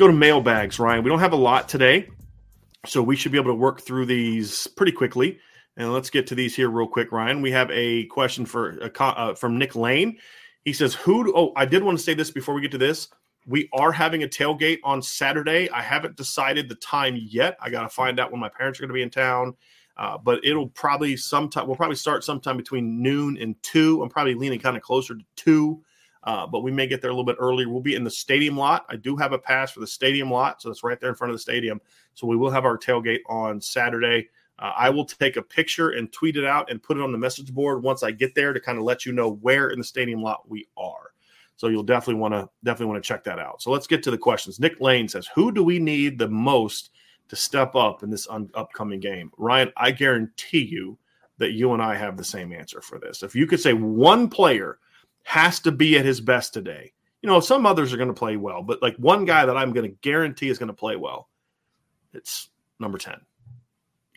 Go to mailbags, Ryan. We don't have a lot today, so we should be able to work through these pretty quickly. And let's get to these here real quick, Ryan. We have a question for uh, from Nick Lane. He says, "Who? Do, oh, I did want to say this before we get to this. We are having a tailgate on Saturday. I haven't decided the time yet. I got to find out when my parents are going to be in town." Uh, but it'll probably sometime. We'll probably start sometime between noon and two. I'm probably leaning kind of closer to two uh, but we may get there a little bit earlier. We'll be in the stadium lot. I do have a pass for the stadium lot, so it's right there in front of the stadium. So we will have our tailgate on Saturday. Uh, I will take a picture and tweet it out and put it on the message board once I get there to kind of let you know where in the stadium lot we are. So you'll definitely want to definitely want to check that out. So let's get to the questions. Nick Lane says, "Who do we need the most to step up in this un- upcoming game?" Ryan, I guarantee you that you and I have the same answer for this. If you could say one player has to be at his best today. You know, some others are going to play well, but like one guy that I'm going to guarantee is going to play well, it's number 10.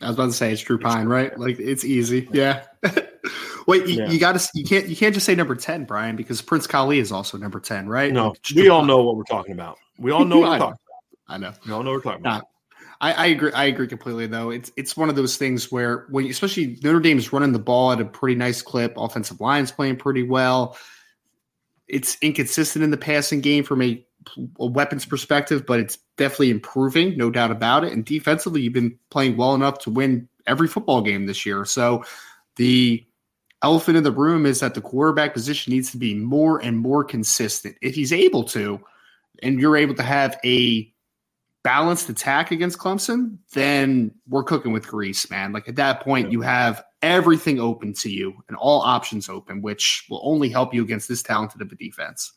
I was about to say it's Drew Pyne, right? Like it's easy. Yeah. Wait, you, yeah. you got to you can't you can't just say number 10, Brian, because Prince Kollie is also number 10, right? No, we all know what we're talking about. We all know what we're talking about. I know. We all know what we're talking about. I, I, agree. I agree completely. Though it's it's one of those things where when especially Notre Dame is running the ball at a pretty nice clip, offensive line's playing pretty well it's inconsistent in the passing game from a, a, weapons perspective, but it's definitely improving, no doubt about it. And defensively, you've been playing well enough to win every football game this year. So the elephant in the room is that the quarterback position needs to be more and more consistent. If he's able to, and you're able to have a balanced attack against Clemson, then we're cooking with grease, man. Like at that point, you have everything open to you and all options open, which will only help you against this talented of a defense.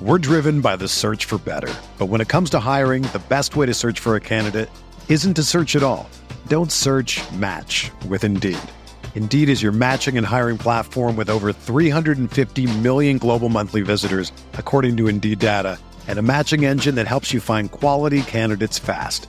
We're driven by the search for better. But when it comes to hiring, the best way to search for a candidate isn't to search at all. Don't search match with Indeed. Indeed is your matching and hiring platform with over 350 million global monthly visitors, according to Indeed data, and a matching engine that helps you find quality candidates fast.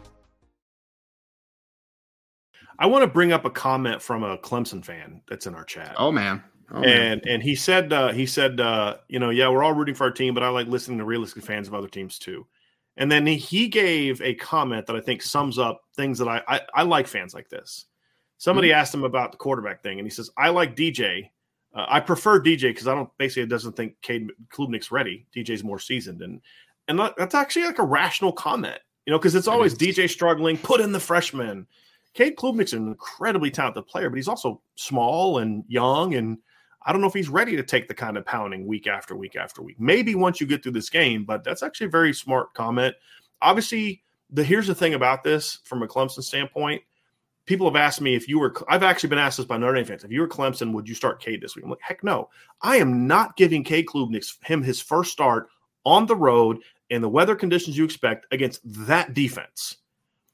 I want to bring up a comment from a Clemson fan that's in our chat. Oh man. Oh, and man. and he said uh, he said uh, you know yeah we're all rooting for our team but I like listening to realistic fans of other teams too. And then he, he gave a comment that I think sums up things that I I, I like fans like this. Somebody mm-hmm. asked him about the quarterback thing and he says I like DJ. Uh, I prefer DJ because I don't basically doesn't think Cade Klubnik's ready. DJ's more seasoned and and that's actually like a rational comment you know because it's always DJ struggling. Put in the freshman Cade Klubnik's an incredibly talented player, but he's also small and young, and I don't know if he's ready to take the kind of pounding week after week after week. Maybe once you get through this game, but that's actually a very smart comment. Obviously, the here's the thing about this from a Clemson standpoint. People have asked me if you were. I've actually been asked this by Notre Dame fans. If you were Clemson, would you start Cade this week? I'm like, heck no. I am not giving Cade Klubnik him his first start on the road in the weather conditions you expect against that defense.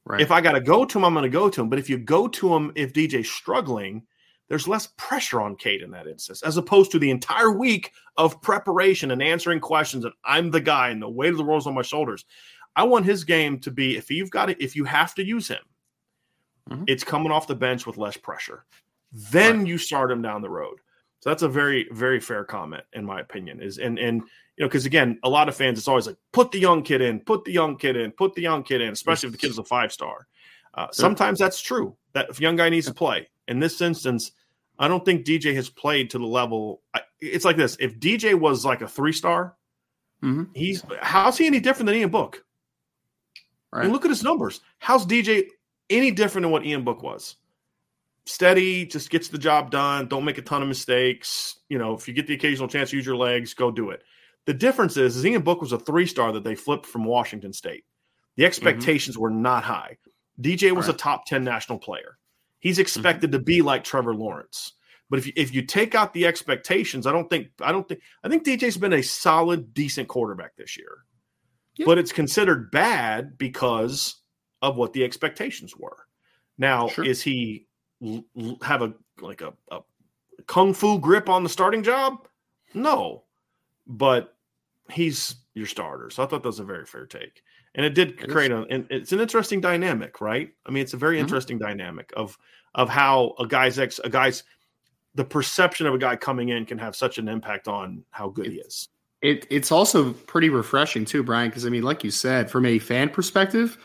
Right. If I got to go to him, I'm going to go to him. But if you go to him if DJ's struggling, there's less pressure on Cade in that instance, as opposed to the entire week of preparation and answering questions. And I'm the guy, and the weight of the world's on my shoulders. I want his game to be if you've got it, if you have to use him, mm-hmm. it's coming off the bench with less pressure. Then right. you start him down the road. So that's a very, very fair comment, in my opinion. Is and and you know, because again, a lot of fans, it's always like, put the young kid in, put the young kid in, put the young kid in, especially if the kid's a five star. Uh, sometimes that's true. That if young guy needs to play. In this instance, I don't think DJ has played to the level. It's like this: if DJ was like a three star, mm-hmm. he's how's he any different than Ian Book? Right. Mean, look at his numbers. How's DJ any different than what Ian Book was? Steady, just gets the job done. Don't make a ton of mistakes. You know, if you get the occasional chance use your legs, go do it. The difference is, is Ian Book was a three star that they flipped from Washington State. The mm-hmm. expectations mm-hmm. were not high. DJ was right. a top 10 national player. He's mm-hmm. expected mm-hmm. to be like Trevor Lawrence. But if you, if you take out the expectations, I don't think I don't think I think DJ's been a solid, decent quarterback this year. Yeah. But it's considered bad because of what the expectations were. Now, sure. is he l- have a like a, a kung fu grip on the starting job? No, but he's your starter. So I thought that was a very fair take. And it did it create a and it's an interesting dynamic, right? I mean, it's a very mm-hmm. interesting dynamic of of how a guy's ex a guy's the perception of a guy coming in can have such an impact on how good it, he is. It it's also pretty refreshing too, Brian, because I mean, like you said, from a fan perspective,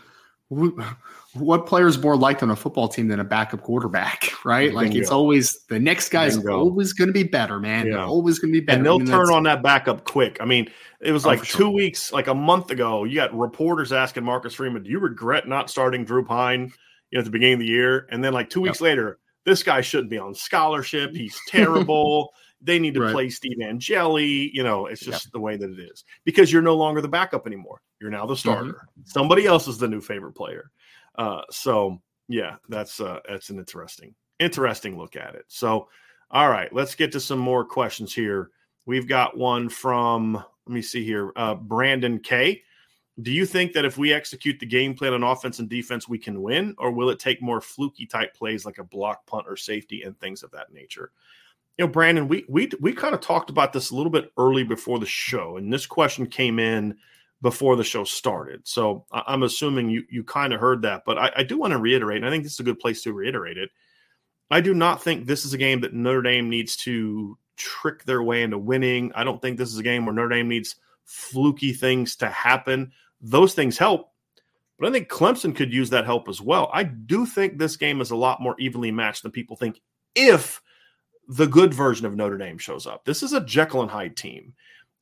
what player is more liked on a football team than a backup quarterback, right? Bingo. Like it's always the next guy's Bingo. always going to be better, man. Yeah. Always going to be better. And they'll turn on that backup quick. I mean, it was oh, like two sure. weeks, like a month ago. You got reporters asking Marcus Freeman, "Do you regret not starting Drew Pyne you know, at the beginning of the year?" And then like two weeks yep. later, this guy shouldn't be on scholarship. He's terrible. they need to right. play Steve Angeli. You know, it's just yep. the way that it is because you're no longer the backup anymore. You're now the mm-hmm. starter. Mm-hmm. Somebody else is the new favorite player. Uh, so yeah, that's uh, that's an interesting interesting look at it. So all right, let's get to some more questions here. We've got one from let me see here, uh, Brandon K. Do you think that if we execute the game plan on offense and defense, we can win, or will it take more fluky type plays like a block punt or safety and things of that nature? You know, Brandon, we we we kind of talked about this a little bit early before the show, and this question came in before the show started. So I'm assuming you you kind of heard that, but I, I do want to reiterate, and I think this is a good place to reiterate it. I do not think this is a game that Notre Dame needs to trick their way into winning. I don't think this is a game where Notre Dame needs fluky things to happen. Those things help, but I think Clemson could use that help as well. I do think this game is a lot more evenly matched than people think if the good version of Notre Dame shows up. This is a Jekyll and Hyde team.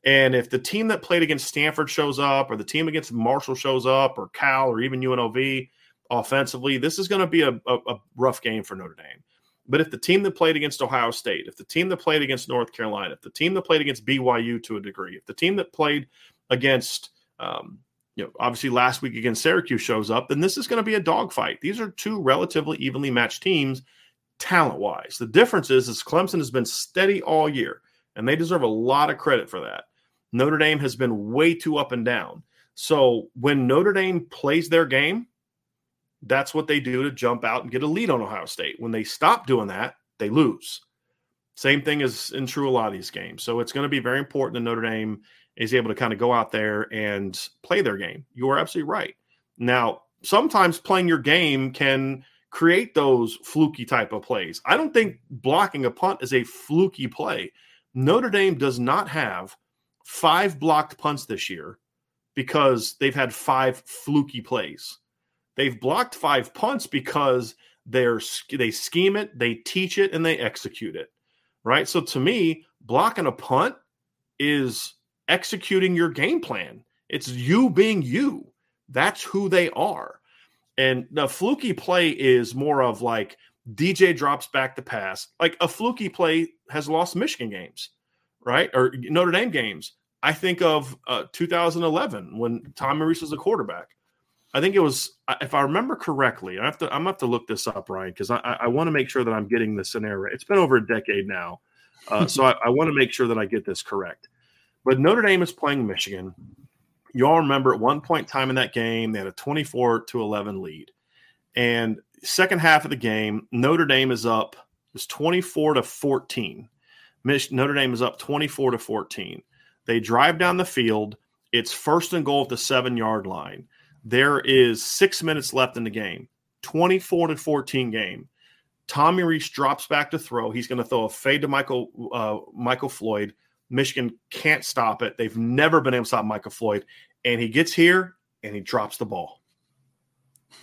And if the team that played against Stanford shows up, or the team against Marshall shows up, or Cal, or even UNLV offensively, this is going to be a, a, a, rough game for Notre Dame. But if the team that played against Ohio State, if the team that played against North Carolina, if the team that played against BYU to a degree, if the team that played against, um, you know, obviously last week against Syracuse shows up, then this is going to be a dogfight. These are two relatively evenly matched teams talent wise. The difference is, is Clemson has been steady all year, and they deserve a lot of credit for that. Notre Dame has been way too up and down. So when Notre Dame plays their game, that's what they do to jump out and get a lead on Ohio State. When they stop doing that, they lose. Same thing is in true a lot of these games. So it's going to be very important that Notre Dame is able to kind of go out there and play their game. You are absolutely right. Now, sometimes playing your game can create those fluky type of plays. I don't think blocking a punt is a fluky play. Notre Dame does not have five blocked punts this year because they've had five fluky plays. They've blocked five punts because they're they scheme it, they teach it, and they execute it. Right. So to me, blocking a punt is executing your game plan. It's you being you. That's who they are. And the fluky play is more of like DJ drops back the pass. Like a fluky play has lost Michigan games, right? Or Notre Dame games. I think of uh, 2011 when Tom Rees was a quarterback. I think it was, if I remember correctly, I have to, I'm gonna have to look this up, Ryan, because I, I want to make sure that I'm getting the scenario. It's been over a decade now, uh, so I, I want to make sure that I get this correct. But Notre Dame is playing Michigan. You all remember at one point in time in that game, they had a 24 to 11 lead, and second half of the game, Notre Dame is up. It was 24 to 14. Notre Dame is up 24 to 14. They drive down the field. It's first and goal at the seven yard line. There is six minutes left in the game, 24 to 14 game. Tommy Rees drops back to throw. He's going to throw a fade to Michael uh, Michael Floyd. Michigan can't stop it. They've never been able to stop Michael Floyd. And he gets here and he drops the ball.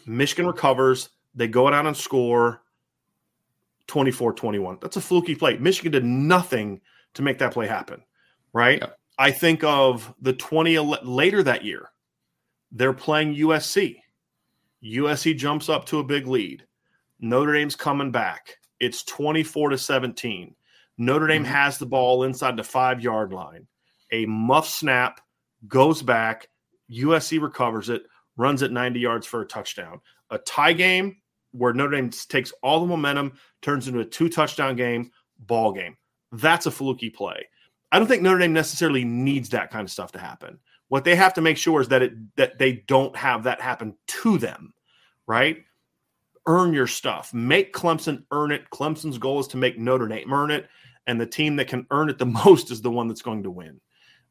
Michigan recovers. They go down and score 24 21. That's a fluky play. Michigan did nothing to make that play happen, right? Yeah. I think of the 20 later that year. They're playing USC. USC jumps up to a big lead. Notre Dame's coming back. It's 24 to 17. Notre Dame mm-hmm. has the ball inside the five yard line. A muff snap goes back. USC recovers it, runs it 90 yards for a touchdown. A tie game where Notre Dame takes all the momentum, turns into a two touchdown game, ball game. That's a fluky play. I don't think Notre Dame necessarily needs that kind of stuff to happen. What they have to make sure is that it that they don't have that happen to them, right? Earn your stuff. Make Clemson earn it. Clemson's goal is to make Notre Dame earn it, and the team that can earn it the most is the one that's going to win,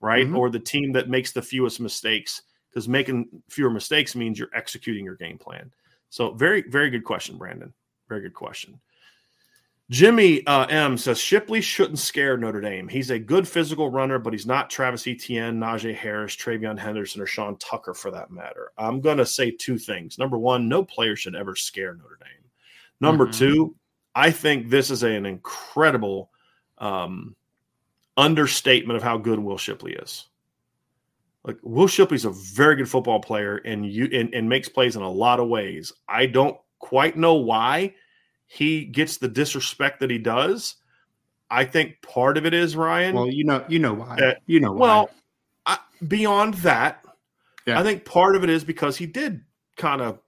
right? Mm-hmm. Or the team that makes the fewest mistakes, because making fewer mistakes means you're executing your game plan. So, very, very good question, Brandon. Very good question. Jimmy uh, M says Shipley shouldn't scare Notre Dame. He's a good physical runner, but he's not Travis Etienne, Najee Harris, TreVeyon Henderson, or Sean Tucker for that matter. I'm going to say two things. Number one, no player should ever scare Notre Dame. Number mm-hmm. two, I think this is a, an incredible um, understatement of how good Will Shipley is. Like Will Shipley's a very good football player and you and, and makes plays in a lot of ways. I don't quite know why he gets the disrespect that he does. I think part of it is Ryan. Well, you know, you know why. Uh, you know why. Well, I, beyond that, yeah. I think part of it is because he did kind of,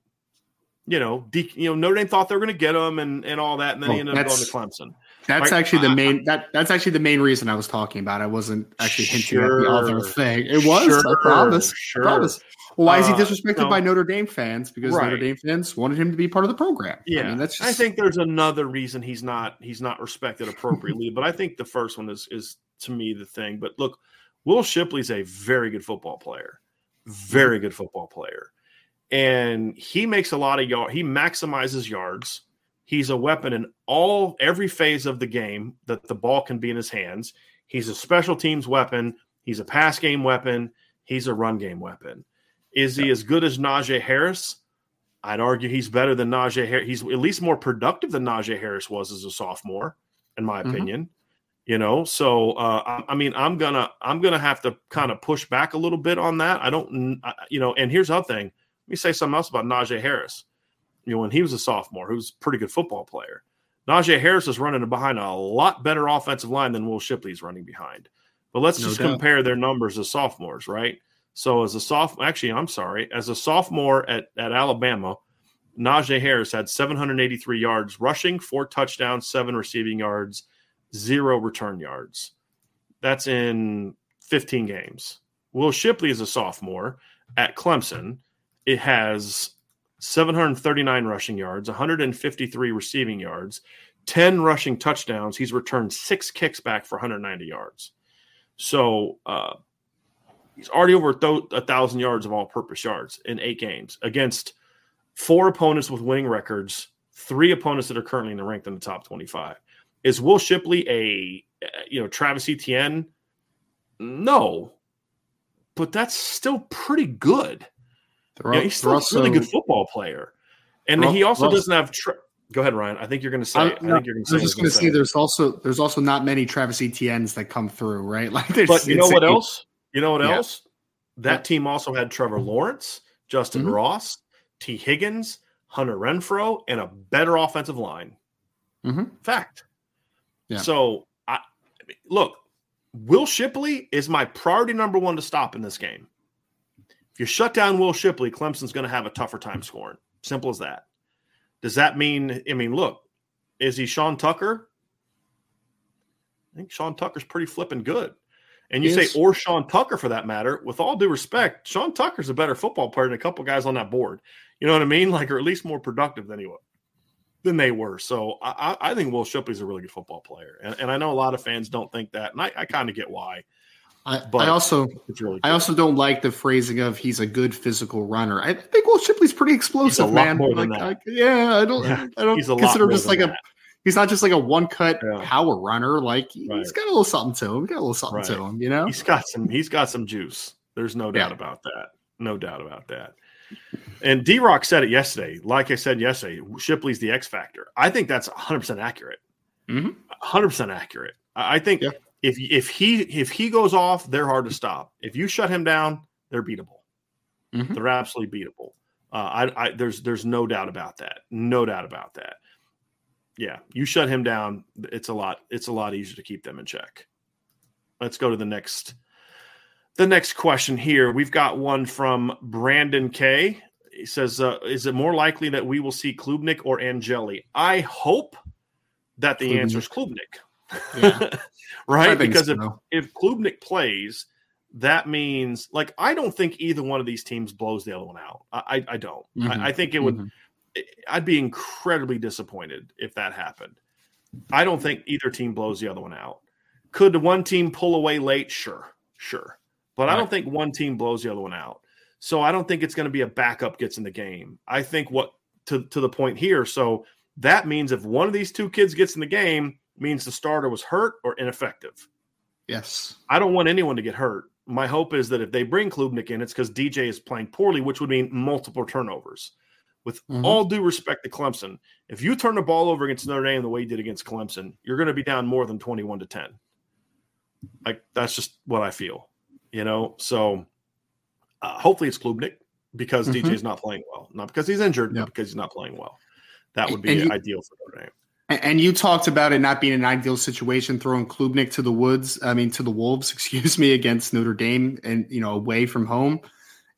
you know, de- you know, Notre Dame thought they were going to get him and and all that, and then well, he ended up going to Clemson. That's right? actually the main that that's actually the main reason I was talking about. I wasn't actually hinting sure. at the other thing. It was. Sure. I promise. Sure. I promise. Well, why is he uh, disrespected uh, no. by Notre Dame fans? Because right. Notre Dame fans wanted him to be part of the program. Yeah, I mean, that's. Just... I think there's another reason he's not he's not respected appropriately, but I think the first one is is to me the thing. But look, Will Shipley's a very good football player, very good football player, and he makes a lot of yard. He maximizes yards. He's a weapon in all every phase of the game that the ball can be in his hands. He's a special teams weapon. He's a pass game weapon. He's a run game weapon. Is he as good as Najee Harris? I'd argue he's better than Najee Harris. He's at least more productive than Najee Harris was as a sophomore. in my mm-hmm. opinion. You know, so uh, I, I, mean, I'm gonna I'm gonna have to kind of push back a little bit on that. I don't, you know, and here's the other thing. Let me say something else about Najee Harris. You know, when he was a sophomore, he was a pretty good football player. Najee Harris is running behind a lot better offensive line than Will Shipley's running behind. But let's no just doubt. compare their numbers as sophomores, right? So as a sophomore, actually, I'm sorry, as a sophomore at, at Alabama, Najee Harris had 783 yards rushing, four touchdowns, seven receiving yards, zero return yards. That's in 15 games. Will Shipley is a sophomore at Clemson. It has 739 rushing yards, 153 receiving yards, 10 rushing touchdowns. He's returned six kicks back for 190 yards. So uh, he's already over a thousand yards of all-purpose yards in eight games against four opponents with winning records, three opponents that are currently in the ranked in the top 25. Is Will Shipley a you know Travis Etienne? No, but that's still pretty good. All, yeah, he's still a really good football player, and he also doesn't have. Tra- Go ahead, Ryan. I think you're going to say. I, I think you're going to say. I was just going to say. There's also there's also not many Travis Etiennes that come through, right? Like, but you know what else? You know what yeah. else? That yeah. team also had Trevor Lawrence, Justin mm-hmm. Ross, Tee Higgins, Hunter Renfrow, and a better offensive line. Mm-hmm. Fact. Yeah. So I look, Will Shipley is my priority number one to stop in this game. If you shut down Will Shipley, Clemson's going to have a tougher time scoring. Simple as that. Does that mean? I mean, look, is he Sean Tucker? I think Sean Tucker's pretty flipping good. And you say, or Sean Tucker for that matter, with all due respect, Sean Tucker's a better football player than a couple guys on that board. You know what I mean? Like, or at least more productive than he was than they were. So I, I think Will Shipley's a really good football player, and, and I know a lot of fans don't think that, and I, I kind of get why. I, but I also really I also don't like the phrasing of he's a good physical runner. I think Will Shipley's pretty explosive, man. Like, I, yeah, I don't yeah, I don't consider him just like that. a he's not just like a one cut yeah. power runner. Like right. he's got a little something to him. He's got a little something right. to him, you know. He's got some he's got some juice. There's no doubt yeah. about that. No doubt about that. And D Rock said it yesterday. Like I said yesterday, Shipley's the X factor. I think that's 100 percent accurate. 100 mm-hmm. percent accurate. I think yeah. If if he if he goes off, they're hard to stop. If you shut him down, they're beatable. Mm-hmm. They're absolutely beatable. Uh, I, I there's there's no doubt about that. No doubt about that. Yeah, you shut him down, it's a lot. It's a lot easier to keep them in check. Let's go to the next the next question here. We've got one from Brandon K. He says, uh, "Is it more likely that we will see Klubnik or Angeli?" I hope that the Klubnik. answer is Klubnik. Yeah. right? Because so. if, if Klubnik plays, that means like I don't think either one of these teams blows the other one out. I I, don't. Mm-hmm. I, I, think it would. Mm-hmm. I'd be incredibly disappointed if that happened. I don't think either team blows the other one out. Could one team pull away late? Sure, sure. But right. I don't think one team blows the other one out. So I don't think it's going to be a backup gets in the game. I think what to to the point here. So that means if one of these two kids gets in the game, means the starter was hurt or ineffective. Yes. I don't want anyone to get hurt. My hope is that if they bring Klubnik in, it's because DJ is playing poorly, which would mean multiple turnovers. With mm-hmm. all due respect to Clemson, if you turn the ball over against Notre Dame the way you did against Clemson, you're going to be down more than 21 to 10. Like that's just what I feel you know. So uh, hopefully it's Klubnik because mm-hmm. DJ is not playing well, not because he's injured, yep. but because he's not playing well. That would be you, ideal for Notre Dame. And you talked about it not being an ideal situation, throwing Klubnik to the woods. I mean, to the wolves, excuse me, against Notre Dame, and you know, away from home.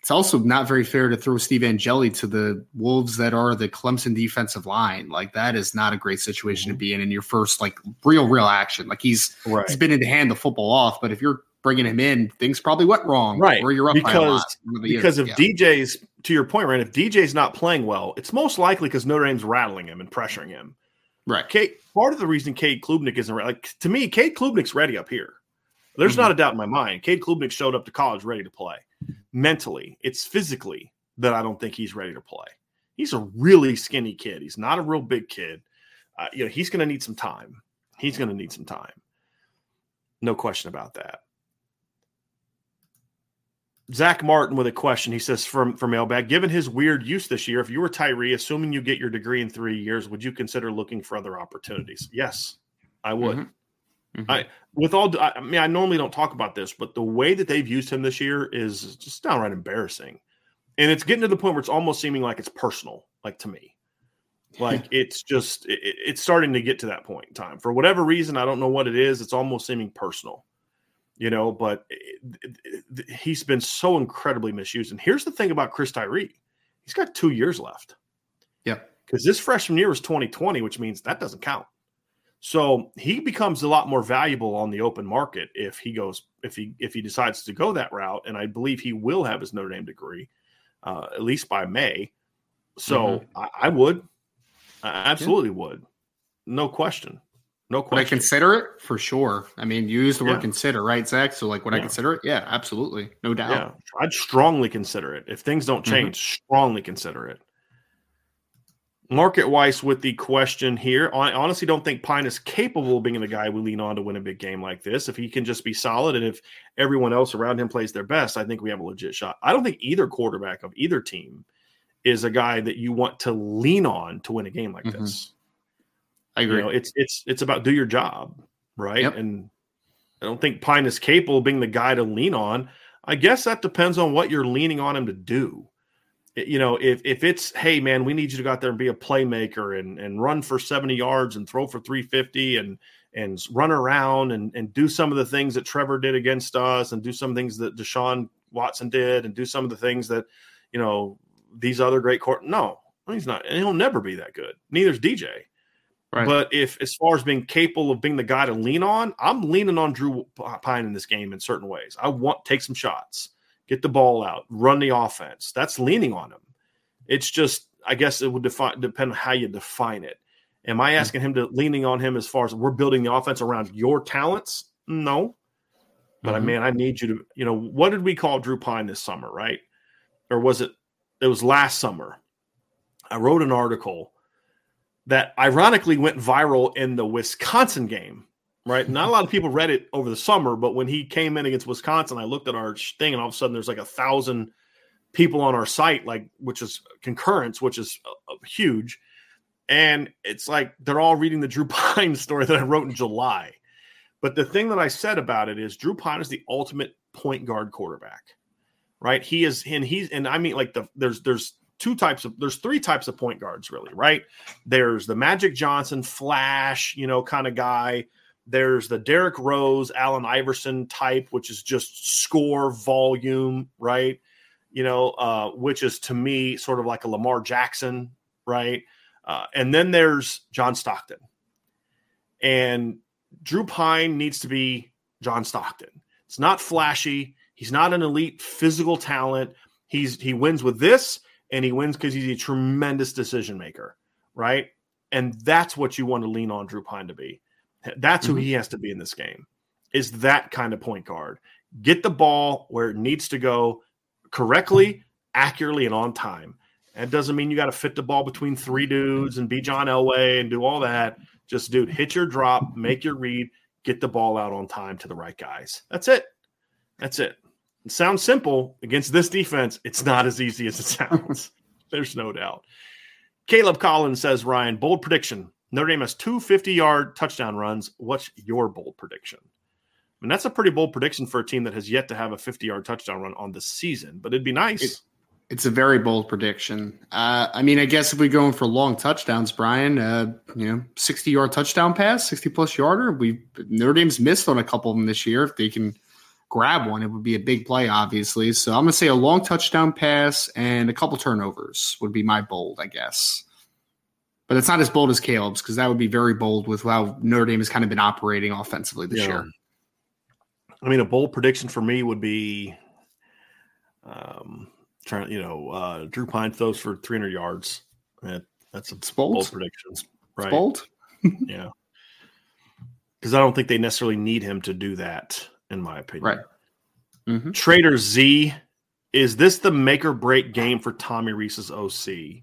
It's also not very fair to throw Steve Angeli to the wolves that are the Clemson defensive line. Like that is not a great situation mm-hmm. to be in in your first like real, real action. Like he's right. he's been in to hand the football off, but if you're bringing him in, things probably went wrong. Right. Or you're up because, because if yeah. DJ's, to your point, right, if DJ's not playing well, it's most likely because Notre Dame's rattling him and pressuring him. Right. Cade, part of the reason Cade Klubnik isn't like to me, Cade Klubnik's ready up here. There's mm-hmm. not a doubt in my mind. Cade Klubnik showed up to college ready to play. Mentally, it's physically that I don't think he's ready to play. He's a really skinny kid. He's not a real big kid. Uh, you know, he's going to need some time. He's going to need some time. No question about that. Zach Martin with a question. He says from from mailbag, given his weird use this year, if you were Tyree, assuming you get your degree in three years, would you consider looking for other opportunities? Yes. I would. Mm-hmm. Mm-hmm. I with all I mean I normally don't talk about this, but the way that they've used him this year is just downright embarrassing. And it's getting to the point where it's almost seeming like it's personal, like to me. Like it's just it, it's starting to get to that point in time. For whatever reason, I don't know what it is, it's almost seeming personal. You know, but it, it, he's been so incredibly misused. And here's the thing about Chris Tyree. He's got 2 years left. Yeah. Cuz this freshman year was 2020, which means that doesn't count. So he becomes a lot more valuable on the open market if he goes if he if he decides to go that route, and I believe he will have his Notre Dame degree uh, at least by May. So mm-hmm. I, I, would, I absolutely yeah. would, no question, no question. Would I consider it for sure? I mean, you use the word yeah. consider, right, Zach? So like, would yeah. I consider it? Yeah, absolutely, no doubt. Yeah, I'd strongly consider it if things don't mm-hmm. change. Mm-hmm. Strongly consider it. Market wise, with the question here. I honestly don't think Pyne is capable of being the guy we lean on to win a big game like this. If he can just be solid and if everyone else around him plays their best, I think we have a legit shot. I don't think either quarterback of either team is a guy that you want to lean on to win a game like mm-hmm. this. I agree. You know, it's it's it's about do your job, right? Yep. And I don't think Pyne is capable of being the guy to lean on. I guess that depends on what you're leaning on him to do you know, if if it's hey man, we need you to go out there and be a playmaker and and run for 70 yards and throw for 350 and and run around and and do some of the things that Trevor did against us and do some things that Deshaun Watson did and do some of the things that you know these other great court. No, he's not, and he'll never be that good. Neither's DJ. Right. But if as far as being capable of being the guy to lean on, I'm leaning on Drew Pyne in this game in certain ways. I want take some shots get the ball out, run the offense. That's leaning on him. It's just, I guess it would define, depend on how you define it. Am I hmm. asking him to leaning on him as far as we're building the offense around your talents? No. But mm-hmm. I mean, I need you to, you know, what did we call Drew Pyne this summer, right? Or was it, it was last summer. I wrote an article that ironically went viral in the Wisconsin game right? Not a lot of people read it over the summer, but when he came in against Wisconsin, I looked at our thing, and all of a sudden there's like a thousand people on our site, like which is concurrence, which is uh, uh huge. And it's like they're all reading the Drew Pyne story that I wrote in July. But the thing that I said about it is Drew Pyne is the ultimate point guard quarterback, right? He is, and he's, and I mean, like the there's there's two types of there's three types of point guards really, right? There's the Magic Johnson flash, you know, kind of guy there's the Derrick Rose, Allen Iverson type, which is just score volume, right? You know, uh, which is to me sort of like a Lamar Jackson, right? Uh, and then there's John Stockton. And Drew Pyne needs to be John Stockton. It's not flashy. He's not an elite physical talent. He's he wins with this, and he wins because he's a tremendous decision maker, right? And that's what you want to lean on Drew Pyne to be. That's who mm-hmm. he has to be in this game. Is that kind of point guard. Get the ball where it needs to go correctly, accurately, and on time. That doesn't mean you got to fit the ball between three dudes and be John Elway and do all that. Just, dude, hit your drop, make your read, get the ball out on time to the right guys. That's it. That's it. It sounds simple against this defense. It's not as easy as it sounds. There's no doubt. Caleb Collins says, Ryan, bold prediction. Notre Dame has two 50 yard touchdown runs. What's your bold prediction? I mean, that's a pretty bold prediction for a team that has yet to have a 50 yard touchdown run on the season, but it'd be nice. It, it's a very bold prediction. Uh, I mean, I guess if we go in for long touchdowns, Brian, uh, you know, 60 yard touchdown pass, 60 plus yarder. We Notre Dame's missed on a couple of them this year. If they can grab one, it would be a big play, obviously. So I'm going to say a long touchdown pass and a couple turnovers would be my bold, I guess but it's not as bold as Caleb's because that would be very bold with how Notre Dame has kind of been operating offensively this yeah. year. I mean, a bold prediction for me would be, um, trying you know, uh, Drew Pyne throws for 300 yards. That, that's a it's bold. bold prediction, right? It's bold, yeah. Because I don't think they necessarily need him to do that, in my opinion. Right. Mm-hmm. Trader Z, is this the make or break game for Tommy Rees's OC?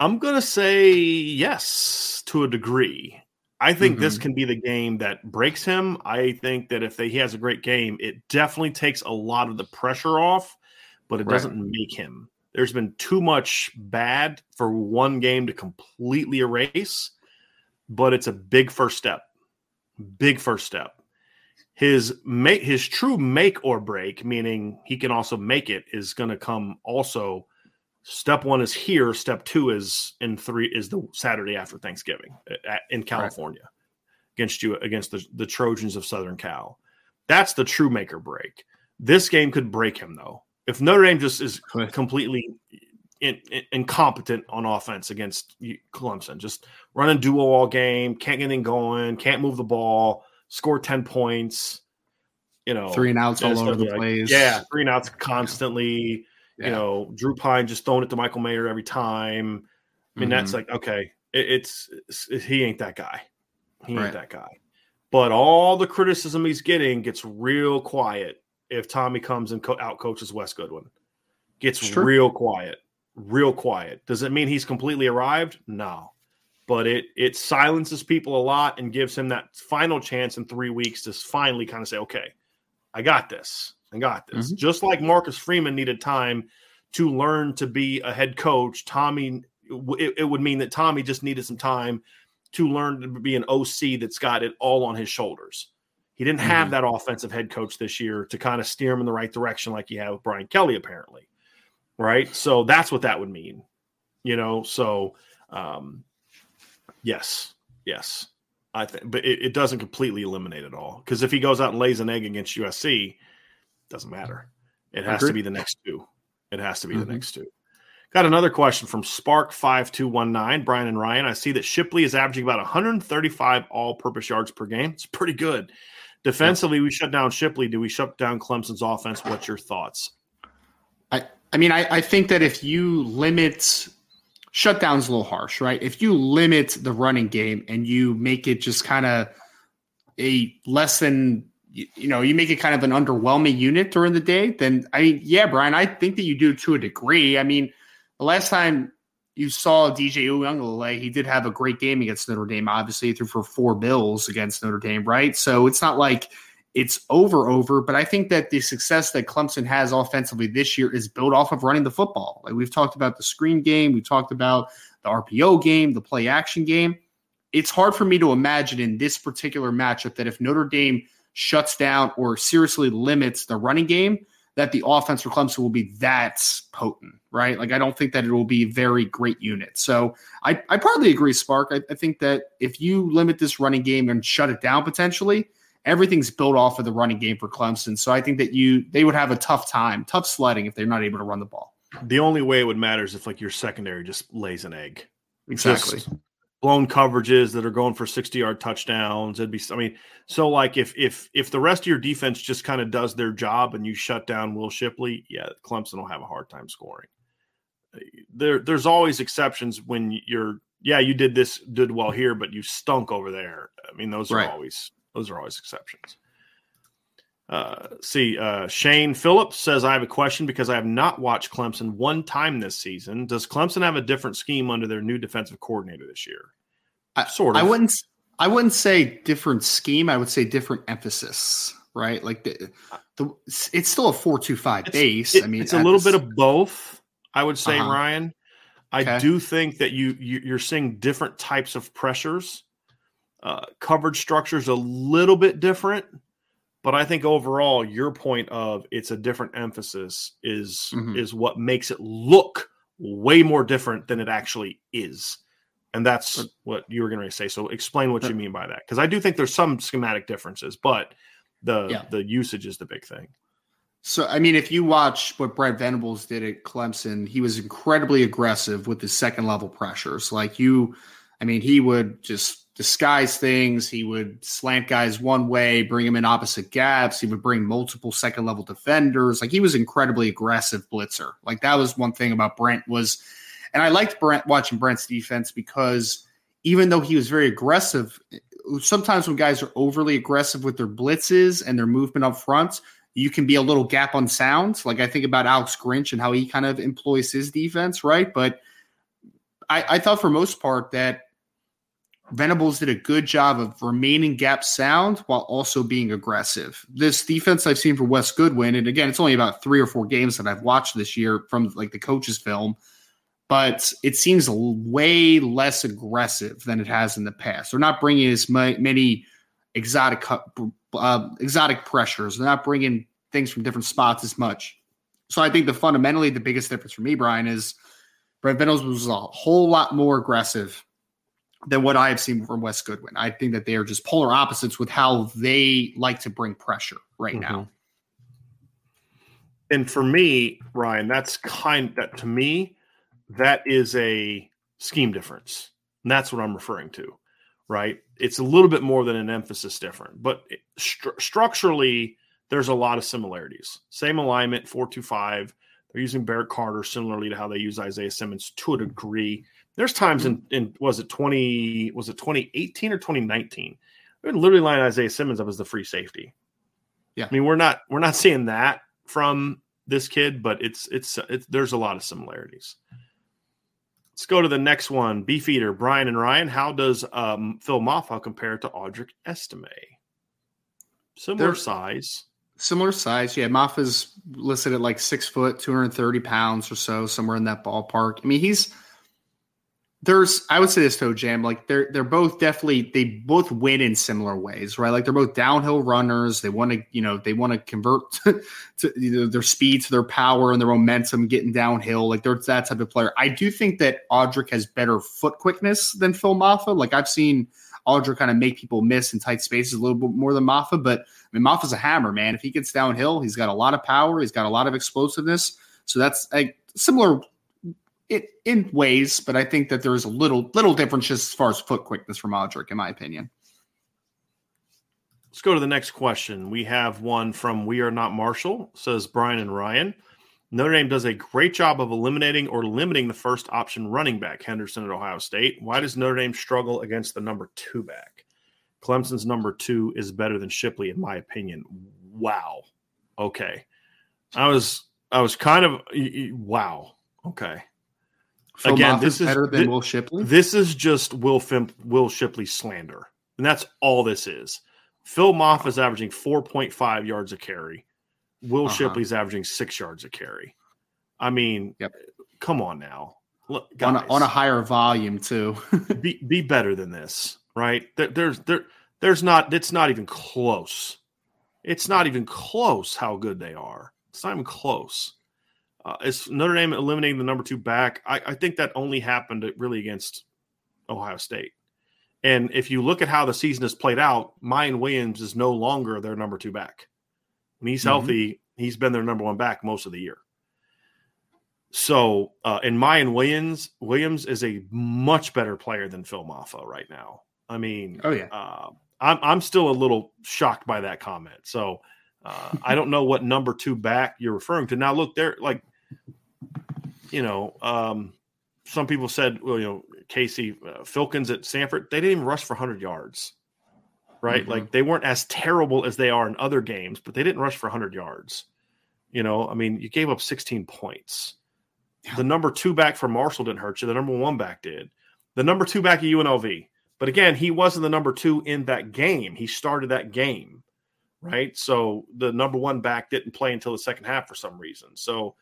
I'm going to say yes to a degree. I think mm-hmm. this can be the game that breaks him. I think that if they, he has a great game, it definitely takes a lot of the pressure off, but it right. doesn't make him. There's been too much bad for one game to completely erase, but it's a big first step. Big first step. His make his true make or break, meaning he can also make it, is going to come also. Step one is here. Step two is in three is the Saturday after Thanksgiving uh, in California right. against you against the, the Trojans of Southern Cal. That's the true make or break. This game could break him though. If Notre Dame just is completely in, in, incompetent on offense against Clemson, just running duo all game, can't get anything going, can't move the ball, score ten points. You know, three and outs all over the like, place. Yeah, three and outs constantly. Yeah. You know, Drew Pyne just throwing it to Michael Mayer every time. I mean, mm-hmm. that's like okay, it, it's, it's, he ain't that guy. He ain't right. that guy. But all the criticism he's getting gets real quiet if Tommy comes and co- out coaches Wes Goodwin. Gets real quiet, real quiet. Does it mean he's completely arrived? No, but it it silences people a lot and gives him that final chance in three weeks to finally kind of say, okay, I got this. I got this. Mm-hmm. Just like Marcus Freeman needed time to learn to be a head coach, Tommy it, it would mean that Tommy just needed some time to learn to be an OC that's got it all on his shoulders. He didn't have mm-hmm. that offensive head coach this year to kind of steer him in the right direction like he had with Brian Kelly, apparently. Right. So that's what that would mean. You know, so um yes, yes. I think but it, it doesn't completely eliminate it all. Because if he goes out and lays an egg against USC, doesn't matter. It has to be the next two. It has to be mm-hmm. the next two. Got another question from Spark5219, Brian and Ryan. I see that Shipley is averaging about 135 all purpose yards per game. It's pretty good. Defensively, we shut down Shipley. Do we shut down Clemson's offense? What's your thoughts? I, I mean, I, I think that if you limit shutdown's a little harsh, right? If you limit the running game and you make it just kind of a less than you know, you make it kind of an underwhelming unit during the day, then I mean, yeah, Brian, I think that you do to a degree. I mean, the last time you saw DJ Uiagalelei, he did have a great game against Notre Dame. Obviously, threw for four bills against Notre Dame, right? So it's not like it's over, over. But I think that the success that Clemson has offensively this year is built off of running the football. Like we've talked about the screen game, we've talked about the RPO game, the play action game. It's hard for me to imagine in this particular matchup that if Notre Dame shuts down or seriously limits the running game, that the offense for Clemson will be that potent, right? Like, I don't think that it will be a very great unit. So I, I partly agree, Spark. I, I think that if you limit this running game and shut it down potentially, everything's built off of the running game for Clemson. So I think that you they would have a tough time, tough sledding if they're not able to run the ball. The only way it would matter is if like your secondary just lays an egg. Exactly. Just blown coverages that are going for 60 yard touchdowns. It'd be, I mean, so like if if if the rest of your defense just kind of does their job and you shut down Will Shipley, yeah, Clemson will have a hard time scoring. There, there's always exceptions when you're, yeah, you did this, did well here, but you stunk over there. I mean, those are right. always those are always exceptions. Uh, see, uh, Shane Phillips says, I have a question because I have not watched Clemson one time this season. Does Clemson have a different scheme under their new defensive coordinator this year? I, sort of. I wouldn't. I wouldn't say different scheme. I would say different emphasis. Right, like the, the it's still a four-two-five base. It, I mean, it's a little bit of both. I would say, uh-huh. Ryan. I okay. do think that you, you are seeing different types of pressures. Uh, coverage structure is a little bit different but I think overall, your point of it's a different emphasis is mm-hmm. is what makes it look way more different than it actually is. And that's what you were going to say. So explain what you mean by that, because I do think there's some schematic differences, but the yeah. the usage is the big thing. So I mean, if you watch what Brent Venables did at Clemson, he was incredibly aggressive with the second level pressures. Like you, I mean, he would just disguise things. He would slant guys one way, bring them in opposite gaps. He would bring multiple second level defenders. Like he was incredibly aggressive blitzer. Like that was one thing about Brent was, and I liked Brent watching Brent's defense because even though he was very aggressive, sometimes when guys are overly aggressive with their blitzes and their movement up front, you can be a little gap on sounds. Like I think about Alex Grinch and how he kind of employs his defense, right? But I, I thought for most part that Venables did a good job of remaining gap sound while also being aggressive. This defense I've seen for Wes Goodwin, and again, it's only about three or four games that I've watched this year from like the coach's film, but it seems way less aggressive than it has in the past. They're not bringing as many exotic uh, exotic pressures. They're not bringing things from different spots as much. So I think the fundamentally the biggest difference for me, Brian, is Brent Venables was a whole lot more aggressive than what I have seen from Wes Goodwin. I think that they are just polar opposites with how they like to bring pressure right mm-hmm. now. And for me, Ryan, that's kind that to me, that is a scheme difference. And that's what I'm referring to, right? It's a little bit more than an emphasis different, but st- structurally, there's a lot of similarities. Same alignment, 425. They're using Barrett Carter similarly to how they use Isaiah Simmons to a degree. There's times in, in was it 20 was it 2018 or 2019? We literally line Isaiah Simmons up as the free safety. Yeah. I mean, we're not we're not seeing that from this kid, but it's it's, it's there's a lot of similarities. Let's go to the next one. Beefeater, Brian and Ryan. How does um, Phil Mafah compare to Audric Estime? Similar They're, size. Similar size. Yeah, Mafah's listed at like six foot, 230 pounds or so, somewhere in that ballpark. I mean, he's – there's I would say this Toe Jam, like they're they're both definitely they both win in similar ways, right? Like they're both downhill runners. They want to, you know, they want to convert to, to you know, their speed to their power and their momentum getting downhill. Like they're that type of player. I do think that Audric has better foot quickness than Phil Mafah. Like I've seen Audric kind of make people miss in tight spaces a little bit more than Mafah, but I mean Mafah's a hammer, man. If he gets downhill, he's got a lot of power, he's got a lot of explosiveness. So that's a similar it in ways, but I think that there is a little little difference just as far as foot quickness from Audric, in my opinion. Let's go to the next question. We have one from We Are Not Marshall, says Brian and Ryan. Notre Dame does a great job of eliminating or limiting the first option running back, Henderson at Ohio State. Why does Notre Dame struggle against the number two back? Clemson's number two is better than Shipley, in my opinion. Wow. Okay. I was I was kind of wow. Okay. Phil Again, this is better than this, Will Shipley. This is just Will Fim, Will Shipley slander, and that's all this is. Phil Mafah is averaging 4.5 yards a carry. Will uh-huh. Shipley's averaging six yards a carry. I mean, yep. come on now. Look, guys, on, a, on a higher volume too. be be better than this, right? There, there's there there's not. It's not even close. It's not even close how good they are. It's not even close. Uh, is Notre Dame eliminating the number two back? I, I think that only happened really against Ohio State. And if you look at how the season has played out, Miyan Williams is no longer their number two back. When he's mm-hmm. healthy, he's been their number one back most of the year. So, uh, and Miyan Williams Williams is a much better player than Phil Mafah right now. I mean, oh yeah, uh, I'm I'm still a little shocked by that comment. So, uh, I don't know what number two back you're referring to. Now, look, there like you know, um, some people said, well, you know, Casey uh, Filkins at Stanford, they didn't even rush for 100 yards, right? Mm-hmm. Like they weren't as terrible as they are in other games, but they didn't rush for 100 yards. You know, I mean, you gave up 16 points. Yeah. The number two back for Marshall didn't hurt you. The number one back did. The number two back at UNLV. But again, he wasn't the number two in that game. He started that game, right? So the number one back didn't play until the second half for some reason. So,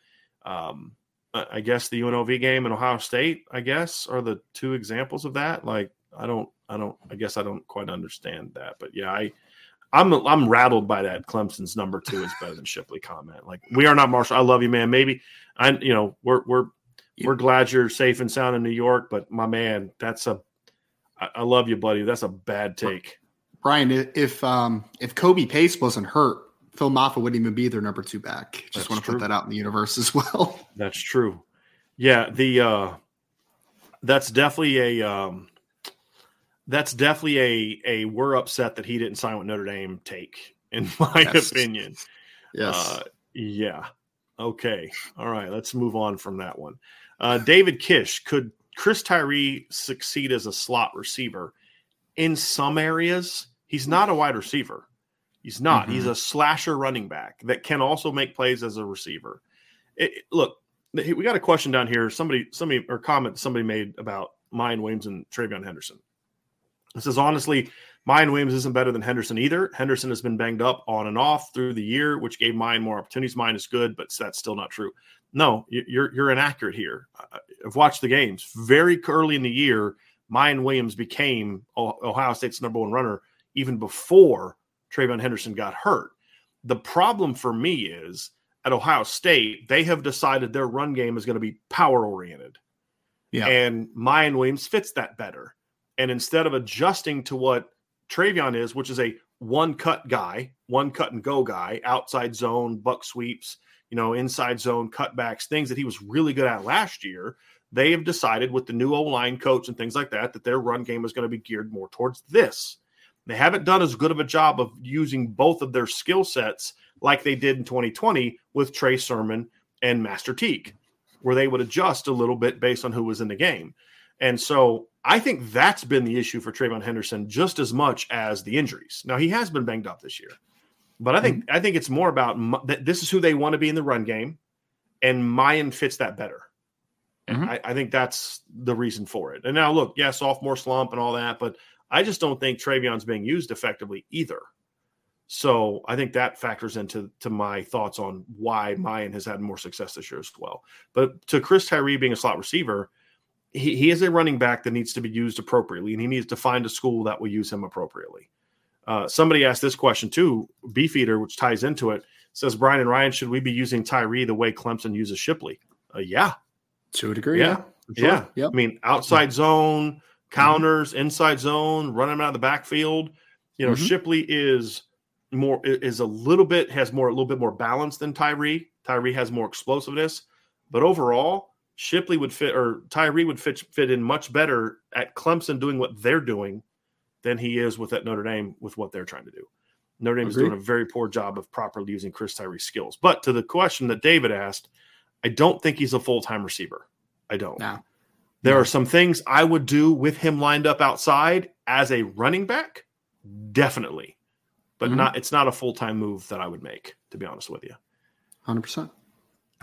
um, I guess the UNLV game and Ohio State, I guess, are the two examples of that. Like, I don't, I don't, I guess I don't quite understand that, but yeah, I, I'm, I'm rattled by that. Clemson's number two is better than Shipley comment. Like, we are not Marshall. I love you, man. Maybe I, you know, we're, we're, we're glad you're safe and sound in New York, but my man, that's a, I, I love you, buddy. That's a bad take. Brian, if um if Kobe Pace wasn't hurt, Phil Mafah wouldn't even be their number two back. Just That's want to true. put that out in the universe as well. That's true. Yeah, the uh that's definitely a um that's definitely a a we're upset that he didn't sign with Notre Dame take, in my yes. opinion. Yes. Uh, yeah. Okay. All right. Let's move on from that one. Uh, David Kish, could Chris Tyree succeed as a slot receiver? In some areas, he's not a wide receiver. He's not. Mm-hmm. He's a slasher running back that can also make plays as a receiver. It, look, we got a question down here. Somebody, somebody, or comment somebody made about Miyan Williams and TreVeyon Henderson. It says honestly, Miyan Williams isn't better than Henderson either. Henderson has been banged up on and off through the year, which gave Miyan more opportunities. Miyan is good, but that's still not true. No, you're you're inaccurate here. I've watched the games very early in the year. Miyan Williams became Ohio State's number one runner even before TreVeyon Henderson got hurt. The problem for me is at Ohio State, they have decided their run game is going to be power oriented. Yeah. And Miyan Williams fits that better. And instead of adjusting to what TreVeyon is, which is a one cut guy, one cut and go guy, outside zone, buck sweeps, you know, inside zone cutbacks, things that he was really good at last year. They have decided with the new O line coach and things like that that their run game is going to be geared more towards this. They haven't done as good of a job of using both of their skill sets like they did in 2020 with Trey Sermon and Master Teague, where they would adjust a little bit based on who was in the game. And so I think that's been the issue for TreVeyon Henderson just as much as the injuries. Now he has been banged up this year, but I think mm-hmm. I think it's more about that. This is who they want to be in the run game, and Miyan fits that better. Mm-hmm. I, I, think that's the reason for it. And now look, yeah, sophomore slump and all that, but I just don't think TreVeyon's being used effectively either. So I think that factors into to my thoughts on why Miyan has had more success this year as well. But to Chris Tyree being a slot receiver, he, he is a running back that needs to be used appropriately, and he needs to find a school that will use him appropriately. Uh, somebody asked this question too, Beefeater, which ties into it, says Brian and Ryan, should we be using Tyree the way Clemson uses Shipley? Uh, yeah, to a degree. Yeah, yeah. Sure. yeah. Yep. I mean, outside zone counters, mm-hmm. inside zone, running him out of the backfield. You know, mm-hmm. Shipley is more is a little bit has more a little bit more balance than Tyree. Tyree has more explosiveness, but overall, Shipley would fit or Tyree would fit fit in much better at Clemson doing what they're doing than he is with at Notre Dame with what they're trying to do. Notre Dame Agreed. is doing a very poor job of properly using Chris Tyree's skills. But to the question that David asked, I don't think he's a full time receiver. I don't. No. There are some things I would do with him lined up outside as a running back, definitely, but mm-hmm. not. It's not a full time move that I would make, to be honest with you. Hundred percent.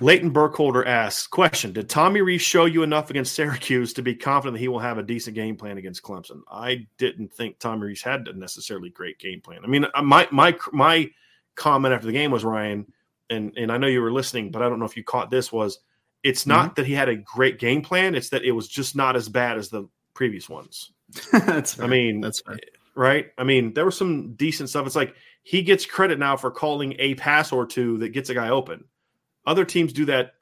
Leighton Burkholder asks, question, did Tommy Rees show you enough against Syracuse to be confident that he will have a decent game plan against Clemson? I didn't think Tommy Rees had a necessarily great game plan. I mean, uh, my my my comment after the game was Ryan, and and I know you were listening, but I don't know if you caught this was it's not mm-hmm. that he had a great game plan, it's that it was just not as bad as the previous ones. that's fair. I mean, that's fair. right. I mean, there was some decent stuff. It's like he gets credit now for calling a pass or two that gets a guy open. Other teams do that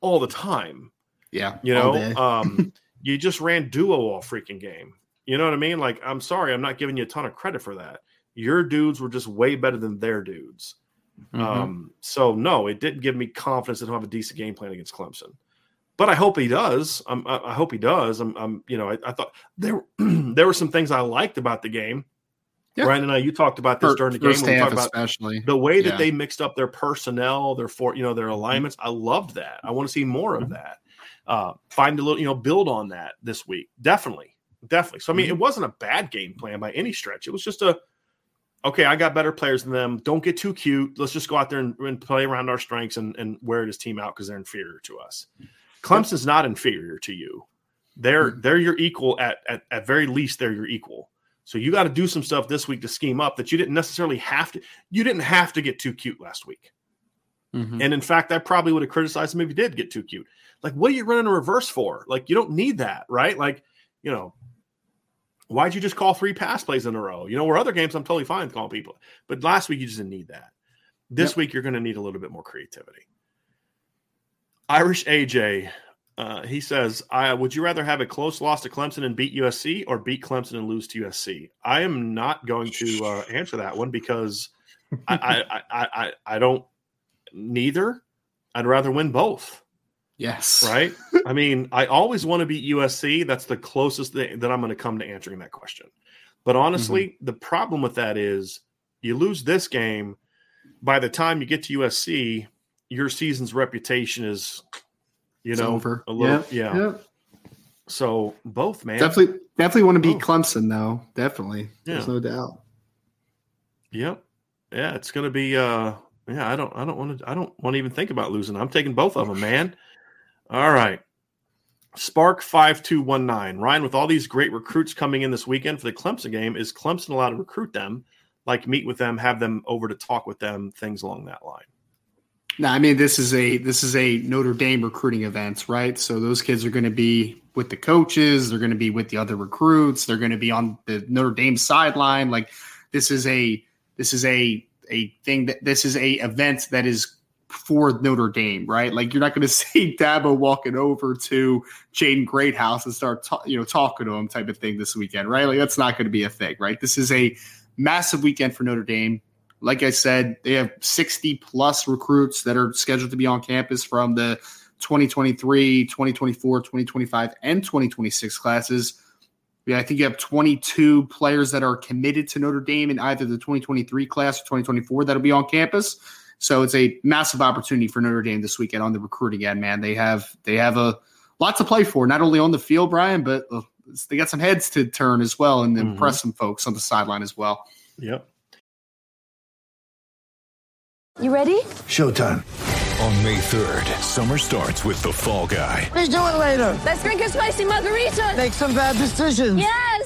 all the time. Yeah. You know, um, you just ran duo all freaking game. You know what I mean? Like, I'm sorry, I'm not giving you a ton of credit for that. Your dudes were just way better than their dudes. Mm-hmm. Um, so no, it didn't give me confidence that he'll have a decent game plan against Clemson. But I hope he does. I'm, i hope he does. I'm, I'm you know, I, I thought there there were some things I liked about the game. Yeah. Brian and I, you talked about this during the game. When we talked about especially the way that yeah. they mixed up their personnel, their for you know their mm-hmm. alignments. Mm-hmm. I loved that. I want to see more of mm-hmm. that. Uh, find a little, you know, build on that this week. Definitely, definitely. So I mean, mm-hmm. it wasn't a bad game plan by any stretch. It was just a okay, I got better players than them. Don't get too cute. Let's just go out there and, and play around our strengths and, and wear this team out because they're inferior to us. Clemson's not inferior to you. They're mm-hmm. they're your equal at, at at very least they're your equal. So you got to do some stuff this week to scheme up that you didn't necessarily have to. You didn't have to get too cute last week. Mm-hmm. And in fact, I probably would have criticized him if you did get too cute. Like, what are you running a reverse for? Like, you don't need that, right? Like, you know, Why'd you just call three pass plays in a row? You know, where other games I'm totally fine calling people, but last week you just didn't need that. This yep. week you're going to need a little bit more creativity. Irish AJ, uh, he says, "I would you rather have a close loss to Clemson and beat USC, or beat Clemson and lose to USC?" I am not going to uh, answer that one because I, I, I, I, I don't. Neither. I'd rather win both. Yes. Right. I mean, I always want to beat USC. That's the closest thing that I'm going to come to answering that question. But honestly, mm-hmm. the problem with that is you lose this game. By the time you get to USC, your season's reputation is, you it's know, over. a little, yep. yeah. Yep. So both, man. Definitely, definitely want to beat. Clemson, though. Definitely. There's no doubt. Yep. Yeah, it's going to be. uh Yeah, I don't. I don't want to. I don't want to even think about losing. I'm taking both of them, man. All right. Spark 5219. Ryan, with all these great recruits coming in this weekend for the Clemson game, is Clemson allowed to recruit them, like meet with them, have them over to talk with them, things along that line? No, I mean this is a this is a Notre Dame recruiting events, right? So those kids are going to be with the coaches, they're going to be with the other recruits, they're going to be on the Notre Dame sideline. Like this is a this is a a thing that this is a event that is for Notre Dame, right? Like you're not going to see Dabo walking over to Jaden Greathouse and start, ta- you know, talking to him type of thing this weekend, right? Like that's not going to be a thing, right? This is a massive weekend for Notre Dame. Like I said, they have 60 plus recruits that are scheduled to be on campus from the 2023, 2024, 2025, and 2026 classes. Yeah, I think you have 22 players that are committed to Notre Dame in either the 2023 class or 2024 that'll be on campus. So it's a massive opportunity for Notre Dame this weekend on the recruiting end. Man, they have they have a lot to play for, not only on the field, Brian, but uh, they got some heads to turn as well and mm-hmm. impress some folks on the sideline as well. Yep. You ready? Showtime. On May 3rd, summer starts with The Fall Guy. Let's do it later. Let's drink a spicy margarita. Make some bad decisions. Yes.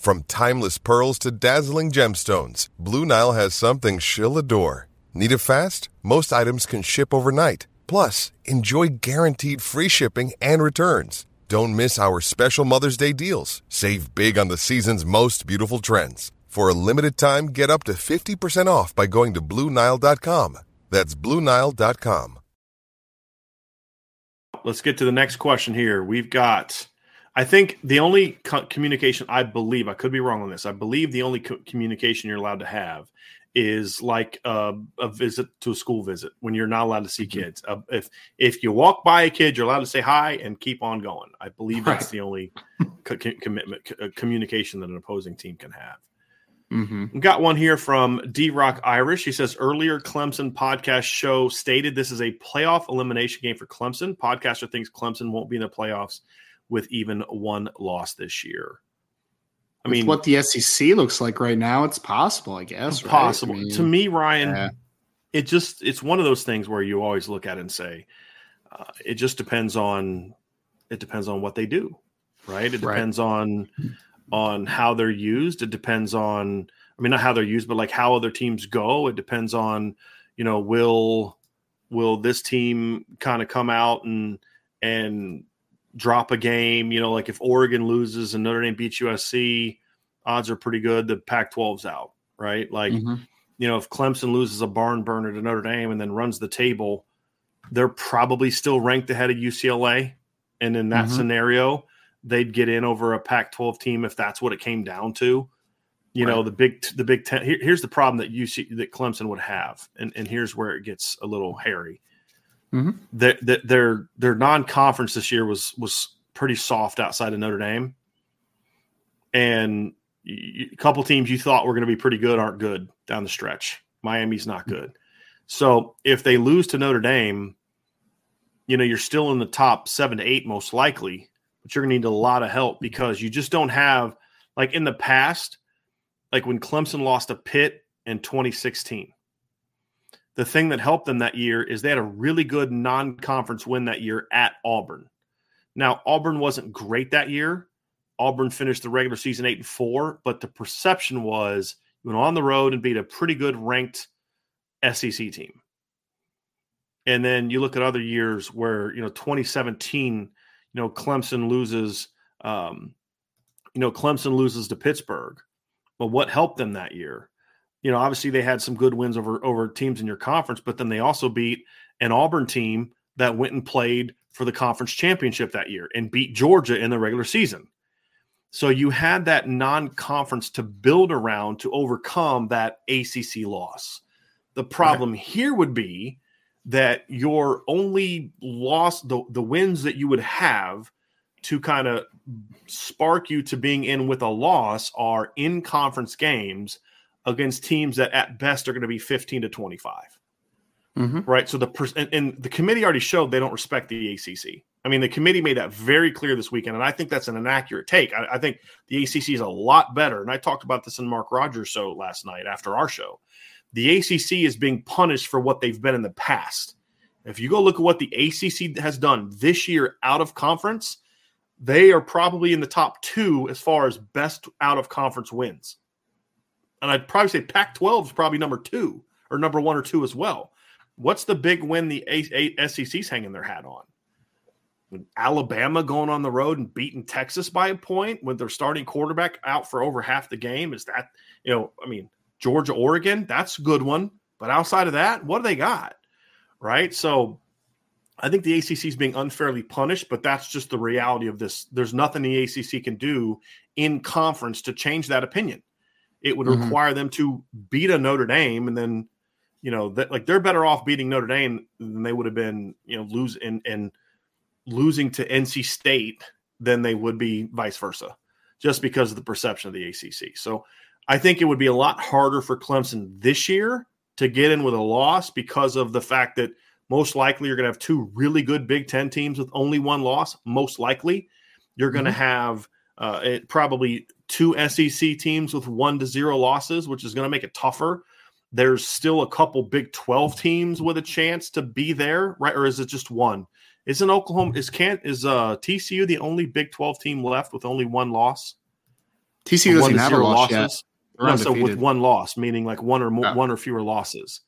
From timeless pearls to dazzling gemstones, Blue Nile has something she'll adore. Need it fast? Most items can ship overnight. Plus, enjoy guaranteed free shipping and returns. Don't miss our special Mother's Day deals. Save big on the season's most beautiful trends. For a limited time, get up to 50% off by going to BlueNile.com. That's BlueNile.com. Let's get to the next question here. We've got I think the only co- communication I believe I could be wrong on this. I believe the only co- communication you're allowed to have is like a, a, visit to a school visit when you're not allowed to see mm-hmm. kids. Uh, if if you walk by a kid, you're allowed to say hi and keep on going. I believe that's right. the only co- commitment co- communication that an opposing team can have. Mm-hmm. Got one here from D Rock Irish. He says earlier Clemson podcast show stated this is a playoff elimination game for Clemson. Podcaster thinks Clemson won't be in the playoffs with even one loss this year. I mean, what the SEC looks like right now, it's possible, I guess. Right? Possible I mean, to me, Ryan. Yeah. It just it's one of those things where you always look at and say, uh, it just depends on it depends on what they do, right? It depends right. on on how they're used. It depends on I mean not how they're used, but like how other teams go. It depends on you know will will this team kind of come out and and drop a game. You know, like if Oregon loses and Notre Dame beats USC, odds are pretty good. The Pac 12's out, right? Like, mm-hmm. you know, if Clemson loses a barn burner to Notre Dame and then runs the table, they're probably still ranked ahead of UCLA. And in that mm-hmm. scenario, they'd get in over a Pac 12 team if that's what it came down to. You right. know, the big, the Big Ten. Here, here's the problem that UC that Clemson would have, and, and here's where it gets a little hairy Mm-hmm. Their, their their non conference this year was was pretty soft outside of Notre Dame, and a couple teams you thought were going to be pretty good aren't good down the stretch. Miami's not mm-hmm. good. So if they lose to Notre Dame, you know you're still in the top seven to eight most likely, but you're going to need a lot of help because you just don't have like in the past, like when Clemson lost to Pitt in 2016 the thing that helped them that year is they had a really good non conference win that year at Auburn. Now, Auburn wasn't great that year. Auburn finished the regular season eight and four, but the perception was you went on the road and beat a pretty good ranked SEC team. And then you look at other years where, you know, 2017, you know, Clemson loses, um, you know, Clemson loses to Pittsburgh. But what helped them that year? You know, obviously they had some good wins over over teams in your conference, but then they also beat an Auburn team that went and played for the conference championship that year and beat Georgia in the regular season. So you had that non-conference to build around to overcome that ACC loss. The problem here would be that your only loss, the, the wins that you would have to kind of spark you to being in with a loss are in conference games against teams that at best are going to be 15 to 25. Mm-hmm. Right. So the and, and, the committee already showed they don't respect the ACC. I mean, the committee made that very clear this weekend, and I think that's an inaccurate take. I, I think the ACC is a lot better, and I talked about this in Mark Rogers' show last night after our show. The ACC is being punished for what they've been in the past. If you go look at what the ACC has done this year out of conference, they are probably in the top two as far as best out of conference wins. And I'd probably say Pac 12 is probably number two or number one or two as well. What's the big win the SEC's hanging their hat on? Alabama going on the road and beating Texas by a point with their starting quarterback out for over half the game. Is that, you know, I mean, Georgia, Oregon, that's a good one. But outside of that, what do they got? Right. So I think the ACC is being unfairly punished, but that's just the reality of this. There's nothing the ACC can do in conference to change that opinion. It would mm-hmm. require them to beat a Notre Dame, and then, you know, that like they're better off beating Notre Dame than they would have been, you know, lose and and losing to NC State than they would be vice versa, just because of the perception of the ACC. So I think it would be a lot harder for Clemson this year to get in with a loss because of the fact that most likely you're going to have two really good Big Ten teams with only one loss. Most likely you're going to mm-hmm. have uh, it, probably two SEC teams with one to zero losses, which is going to make it tougher. There's still a couple Big 12 teams with a chance to be there, right? Or is it just one? Isn't Oklahoma is can't is uh TCU the only Big 12 team left with only one loss? TCU doesn't have a loss losses? yet. No, so with one loss, meaning like one or more, oh. one or fewer losses.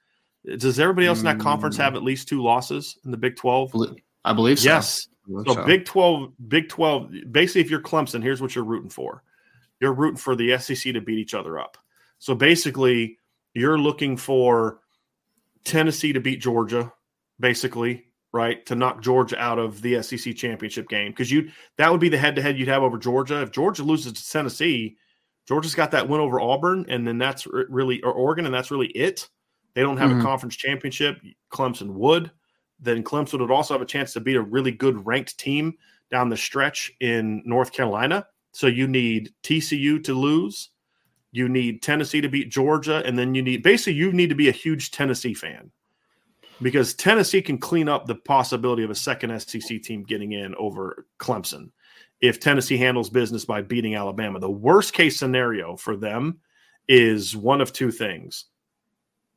Does everybody else in that conference have at least two losses in the Big 12? I believe so. Yes. So, so Big 12, Big 12, basically, if you're Clemson, here's what you're rooting for. You're rooting for the SEC to beat each other up. So basically, you're looking for Tennessee to beat Georgia, basically, right? To knock Georgia out of the SEC championship game. Because you that would be the head to head you'd have over Georgia. If Georgia loses to Tennessee, Georgia's got that win over Auburn, and then that's really or Oregon, and that's really it. They don't have mm-hmm. a conference championship. Clemson would. Then Clemson would also have a chance to beat a really good ranked team down the stretch in North Carolina. So you need TCU to lose. You need Tennessee to beat Georgia. And then you need basically, you need to be a huge Tennessee fan because Tennessee can clean up the possibility of a second SEC team getting in over Clemson if Tennessee handles business by beating Alabama. The worst case scenario for them is one of two things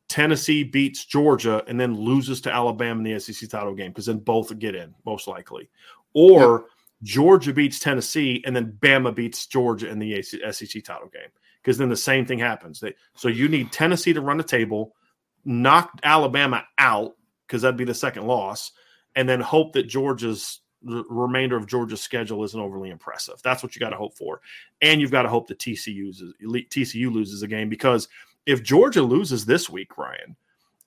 Tennessee beats Georgia and then loses to Alabama in the SEC title game because then both get in most likely, or Georgia beats Tennessee and then Bama beats Georgia in the SEC title game because then the same thing happens. They, so you need Tennessee to run the table, knock Alabama out because that'd be the second loss, and then hope that Georgia's the remainder of Georgia's schedule isn't overly impressive. That's what you got to hope for, and you've got to hope that TCU loses, TCU loses a game because if Georgia loses this week, Ryan,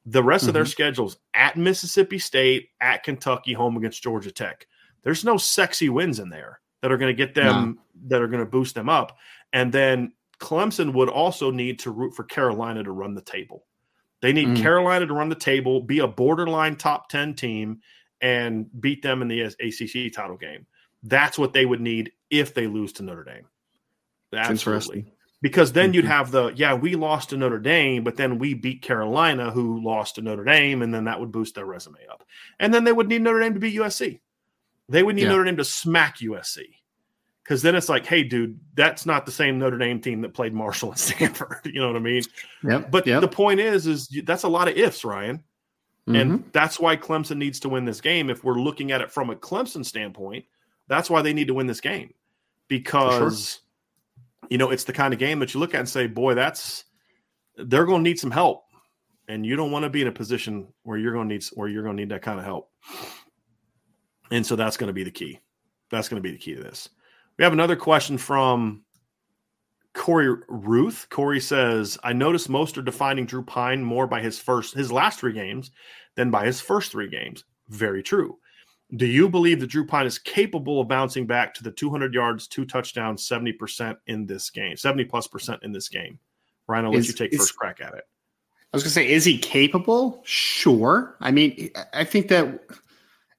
the rest mm-hmm. of their mm-hmm. schedules at Mississippi State, at Kentucky, home against Georgia Tech. There's no sexy wins in there that are going to get them no. that are going to boost them up. And then Clemson would also need to root for Carolina to run the table. They need mm. Carolina to run the table, be a borderline top 10 team, and beat them in the ACC title game. That's what they would need if they lose to Notre Dame. Absolutely because then you'd mm-hmm. have the yeah we lost to Notre Dame, but then we beat Carolina, who lost to Notre Dame, and then that would boost their resume up. And then they would need Notre Dame to beat USC. They would need yeah. Notre Dame to smack USC because then it's like, hey, dude, that's not the same Notre Dame team that played Marshall and Stanford. you know what I mean? Yep. But yep. the point is, is that's a lot of ifs, Ryan. Mm-hmm. And that's why Clemson needs to win this game. If we're looking at it from a Clemson standpoint, that's why they need to win this game because you know, it's the kind of game that you look at and say, boy, that's they're going to need some help. And you don't want to be in a position where you're going to need where you're going to need that kind of help. And so that's going to be the key. That's going to be the key to this. We have another question from Corey Ruth. Corey says, I noticed most are defining Drew Pyne more by his first his last three games than by his first three games. Very true. Do you believe that Drew Pyne is capable of bouncing back to the 200 yards, two touchdowns, 70% in this game, 70 plus percent in this game? Ryan, I'll let you take first crack at it. I was going to say, is he capable? Sure. I mean, I think that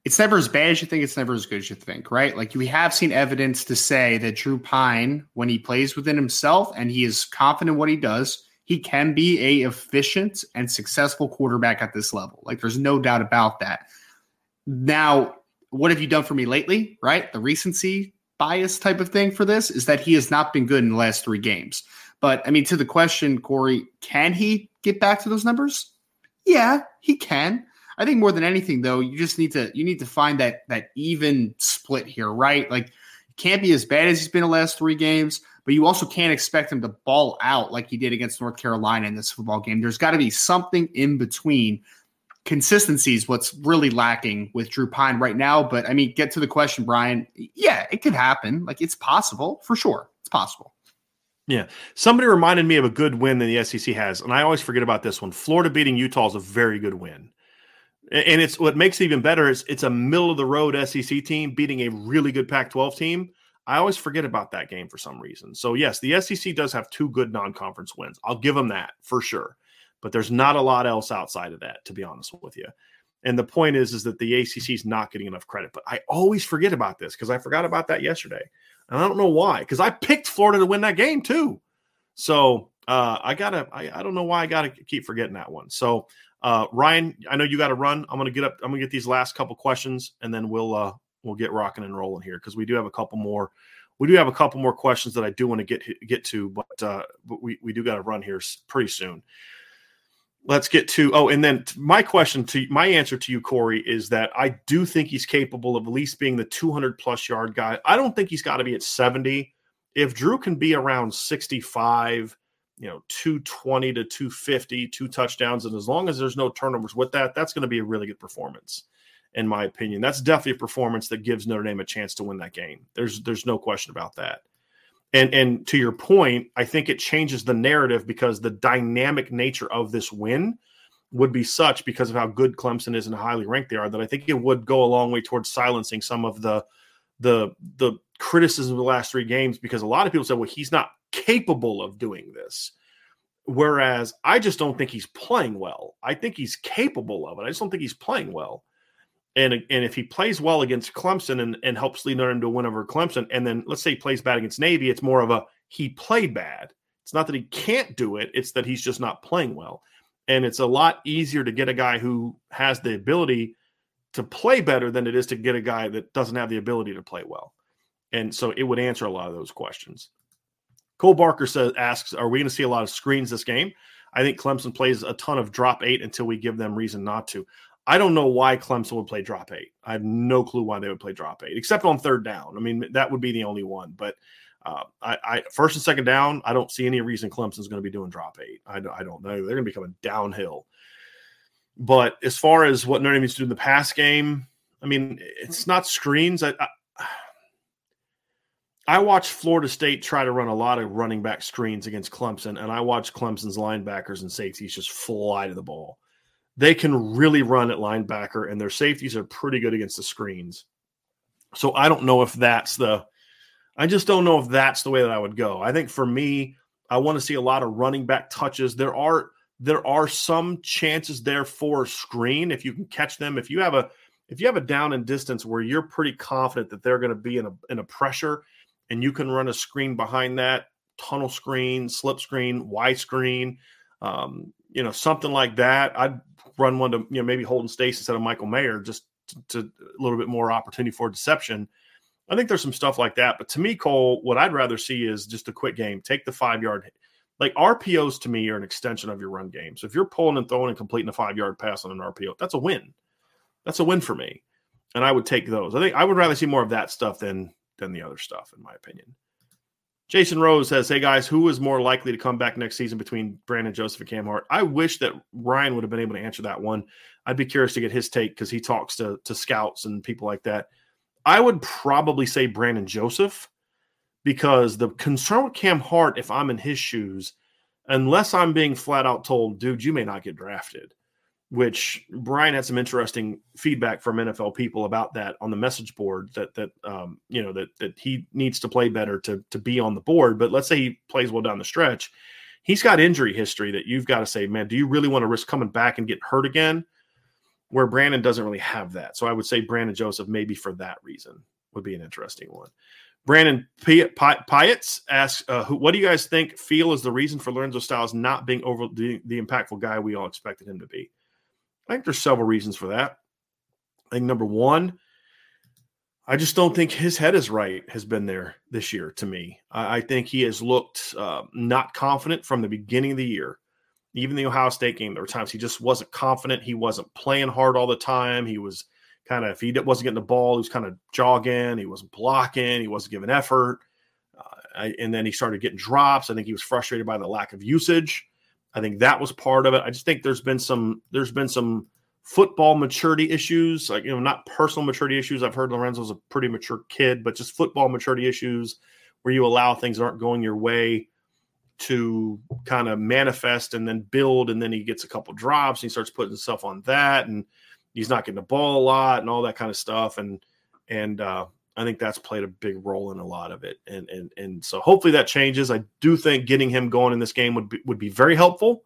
it's never as bad as you think. It's never as good as you think, right? Like we have seen evidence to say that Drew Pyne, when he plays within himself and he is confident in what he does, he can be a efficient and successful quarterback at this level. Like there's no doubt about that. Now, what have you done for me lately? Right? The recency bias type of thing for this is that he has not been good in the last three games. But I mean, to the question, Corey, can he get back to those numbers? Yeah, he can. I think more than anything, though, you just need to you need to find that that even split here, right? Like, can't be as bad as he's been the last three games, but you also can't expect him to ball out like he did against North Carolina in this football game. There's got to be something in between. Consistency is what's really lacking with Drew Pyne right now. But I mean, get to the question, Brian. Yeah, it could happen. Like it's possible for sure. It's possible. Yeah. Somebody reminded me of a good win that the SEC has, and I always forget about this one. Florida beating Utah is a very good win. And it's what makes it even better is it's a middle of the road SEC team beating a really good Pac 12 team. I always forget about that game for some reason. So, yes, the SEC does have two good non conference wins. I'll give them that for sure. But there's not a lot else outside of that, to be honest with you. And the point is, is that the ACC is not getting enough credit. But I always forget about this because I forgot about that yesterday. And I don't know why, because I picked Florida to win that game too. So uh, I gotta, I, I don't know why I gotta keep forgetting that one. So uh, Ryan, I know you got to run. I'm gonna get up. I'm gonna get these last couple questions, and then we'll uh, we'll get rocking and rolling here because we do have a couple more. We do have a couple more questions that I do want to get get to, but uh, but we we do got to run here pretty soon. Let's get to oh, and then my question to my answer to you, Corey, is that I do think he's capable of at least being the 200 plus yard guy. I don't think he's got to be at 70. If Drew can be around 65, you know, 220 to 250, two touchdowns, and as long as there's no turnovers with that, that's going to be a really good performance, in my opinion. That's definitely a performance that gives Notre Dame a chance to win that game. There's there's no question about that. And and to your point, I think it changes the narrative because the dynamic nature of this win would be such because of how good Clemson is and highly ranked they are that I think it would go a long way towards silencing some of the the the criticism of the last three games because a lot of people said, well, he's not capable of doing this. Whereas I just don't think he's playing well. I think he's capable of it. I just don't think he's playing well. And, and if he plays well against Clemson and, and helps lead them to win over Clemson, and then let's say he plays bad against Navy, it's more of a he played bad. It's not that he can't do it, it's that he's just not playing well. And it's a lot easier to get a guy who has the ability to play better than it is to get a guy that doesn't have the ability to play well. And so it would answer a lot of those questions. Cole Barker says asks, are we going to see a lot of screens this game? I think Clemson plays a ton of drop eight until we give them reason not to. I don't know why Clemson would play drop eight. I have no clue why they would play drop eight, except on third down. I mean, that would be the only one. But uh, I, I, first and second down, I don't see any reason Clemson's going to be doing drop eight. I, I don't know. They're going to be coming downhill. But as far as what Notre Dame needs to do in the pass game, I mean, it's not screens. I, I I watched Florida State try to run a lot of running back screens against Clemson, and I watched Clemson's linebackers and safeties just fly to the ball. They can really run at linebacker, and their safeties are pretty good against the screens. So I don't know if that's the, I just don't know if that's the way that I would go. I think for me, I want to see a lot of running back touches. There are there are some chances there for screen if you can catch them. If you have a if you have a down and distance where you're pretty confident that they're going to be in a in a pressure and you can run a screen behind that tunnel screen, slip screen, Y screen, um, you know, something like that. I'd run one to you know maybe Holden Staes instead of Michael Mayer, just to, to, a little bit more opportunity for deception. I think there's some stuff like that, but to me, Cole, what I'd rather see is just a quick game. Take the five yard, like RPOs to me are an extension of your run game. So if you're pulling and throwing and completing a five yard pass on an RPO, that's a win. That's a win for me, and I would take those. I think I would rather see more of that stuff than than the other stuff, in my opinion. Jason Rose says, Hey guys, who is more likely to come back next season between Brandon Joseph and Cam Hart? I wish that Ryan would have been able to answer that one. I'd be curious to get his take because he talks to, to scouts and people like that. I would probably say Brandon Joseph because the concern with Cam Hart, if I'm in his shoes, unless I'm being flat out told, dude, you may not get drafted, which Brian had some interesting feedback from NFL people about that on the message board that that um, you know that that he needs to play better to to be on the board. But let's say he plays well down the stretch, he's got injury history that you've got to say, man, do you really want to risk coming back and get hurt again? Where Brandon doesn't really have that, so I would say Brandon Joseph maybe for that reason would be an interesting one. Brandon Pietz asks, uh, who, "What do you guys think? Feel is the reason for Lorenzo Styles not being over the, the impactful guy we all expected him to be?" I think there's several reasons for that. I think number one, I just don't think his head is right has been there this year to me. I, I think he has looked uh, not confident from the beginning of the year. even the Ohio State game, there were times he just wasn't confident. He wasn't playing hard all the time. He was kind of, if he wasn't getting the ball, he was kind of jogging. He wasn't blocking. He wasn't giving effort. Uh, and then he started getting drops. I think he was frustrated by the lack of usage. I think that was part of it. I just think there's been some, there's been some football maturity issues, like, you know, not personal maturity issues. I've heard Lorenzo's a pretty mature kid, but just football maturity issues where you allow things that aren't going your way to kind of manifest and then build. And then he gets a couple drops and he starts putting stuff on that. And he's not getting the ball a lot and all that kind of stuff. And, and, uh, I think that's played a big role in a lot of it, and and and so hopefully that changes. I do think getting him going in this game would be, would be very helpful.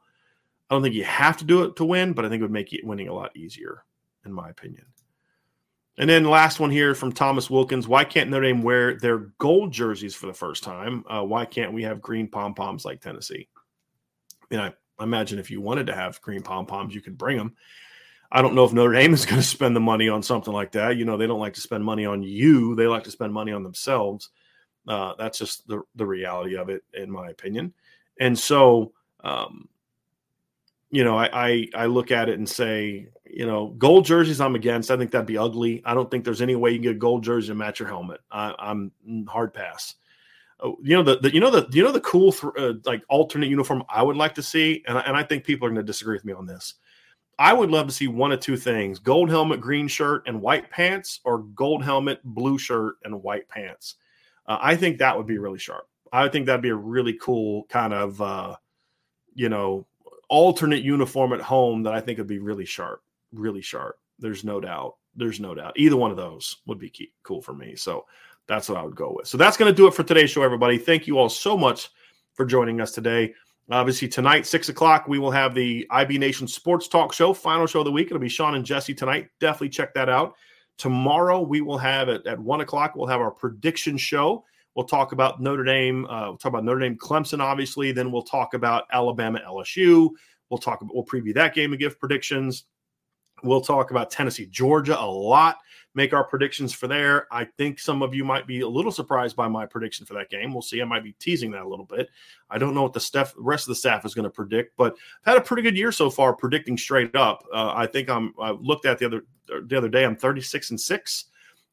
I don't think you have to do it to win, but I think it would make winning a lot easier, in my opinion. And then last one here from Thomas Wilkins: Why can't Notre Dame wear their gold jerseys for the first time? Uh, why can't we have green pom poms like Tennessee? I mean, I imagine if you wanted to have green pom poms, you could bring them. I don't know if Notre Dame is going to spend the money on something like that. You know, they don't like to spend money on you; they like to spend money on themselves. Uh, that's just the the reality of it, in my opinion. And so, um, you know, I, I, I look at it and say, you know, gold jerseys I'm against. I think that'd be ugly. I don't think there's any way you can get a gold jersey to match your helmet. I, am hard pass. Oh, you know the, the, you know the you know the cool th- uh, like alternate uniform I would like to see, and and I think people are going to disagree with me on this. I would love to see one of two things: gold helmet, green shirt, and white pants, or gold helmet, blue shirt, and white pants. Uh, I think that would be really sharp. I think that'd be a really cool kind of, uh, you know, alternate uniform at home that I think would be really sharp, really sharp. There's no doubt. There's no doubt. Either one of those would be key, cool for me. So that's what I would go with. So that's going to do it for today's show, everybody. Thank you all so much for joining us today. Obviously, tonight, six o'clock, we will have the IB Nation Sports Talk Show, final show of the week. It'll be Sean and Jesse tonight. Definitely check that out. Tomorrow, we will have it at one o'clock. We'll have our prediction show. We'll talk about Notre Dame. Uh, we'll talk about Notre Dame, Clemson, obviously. Then we'll talk about Alabama, LSU. We'll talk about. We'll preview that game and give predictions. We'll talk about Tennessee, Georgia a lot make our predictions for there. I think some of you might be a little surprised by my prediction for that game. We'll see. I might be teasing that a little bit. I don't know what the staff, rest of the staff is going to predict, but I've had a pretty good year so far predicting straight up. Uh, I think I'm. I looked at the other the other day. I'm 36 and six.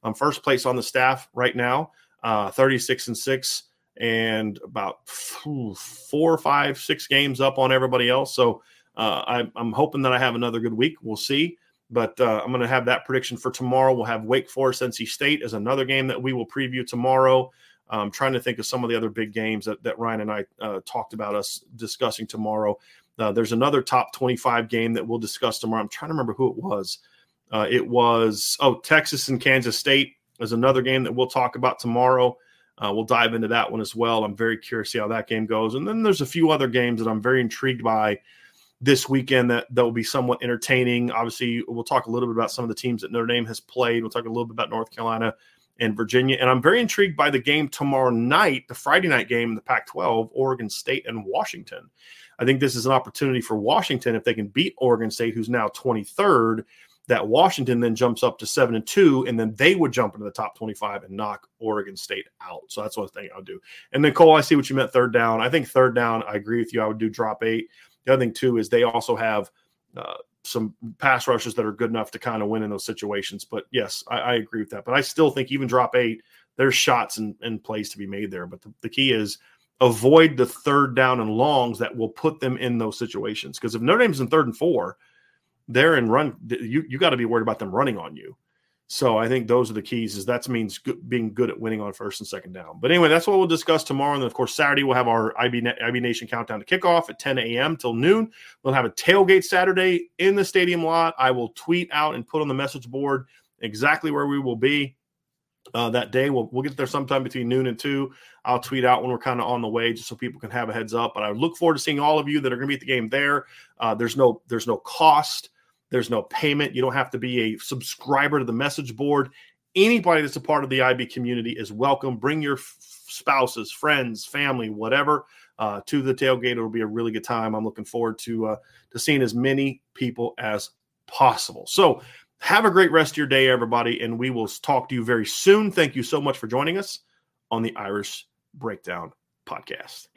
I'm first place on the staff right now. Uh, 36 and six, and about four, five, six games up on everybody else. So uh, I, I'm hoping that I have another good week. We'll see. But uh, I'm going to have that prediction for tomorrow. We'll have Wake Forest, NC State as another game that we will preview tomorrow. I'm trying to think of some of the other big games that, that Ryan and I uh, talked about us discussing tomorrow. Uh, there's another top 25 game that we'll discuss tomorrow. I'm trying to remember who it was. Uh, it was, oh, Texas and Kansas State is another game that we'll talk about tomorrow. Uh, we'll dive into that one as well. I'm very curious to see how that game goes. And then there's a few other games that I'm very intrigued by this weekend that, that will be somewhat entertaining. Obviously, we'll talk a little bit about some of the teams that Notre Dame has played. We'll talk a little bit about North Carolina and Virginia. And I'm very intrigued by the game tomorrow night, the Friday night game in the Pac 12, Oregon State and Washington. I think this is an opportunity for Washington if they can beat Oregon State, who's now 23rd. That Washington then jumps up to seven and two, and then they would jump into the top 25 and knock Oregon State out. So that's I think I'll do. And then Cole, I see what you meant third down. I think third down, I agree with you. I would do drop eight. The other thing too is they also have uh, some pass rushes that are good enough to kind of win in those situations. But yes, I, I, agree with that. But I still think even drop eight, there's shots and, plays to be made there. But the, the key is avoid the third down and longs that will put them in those situations. Because if Notre Dame's in third and four, they're in run. You you got to be worried about them running on you. So I think those are the keys. Is that means good, being good at winning on first and second down. But anyway, that's what we'll discuss tomorrow. And then of course Saturday we'll have our IB, IB Nation countdown to kickoff at 10 a.m. till noon. We'll have a tailgate Saturday in the stadium lot. I will tweet out and put on the message board exactly where we will be uh, that day. We'll we'll get there sometime between noon and two. I'll tweet out when we're kind of on the way, just so people can have a heads up. But I look forward to seeing all of you that are going to be at the game there. Uh, there's no there's no cost. There's no payment. You don't have to be a subscriber to the message board. Anybody that's a part of the IB community is welcome. Bring your f- spouses, friends, family, whatever, uh, to the tailgate. It'll be a really good time. I'm looking forward to uh, to seeing as many people as possible. So have a great rest of your day, everybody, and we will talk to you very soon. Thank you so much for joining us on the Irish Breakdown podcast.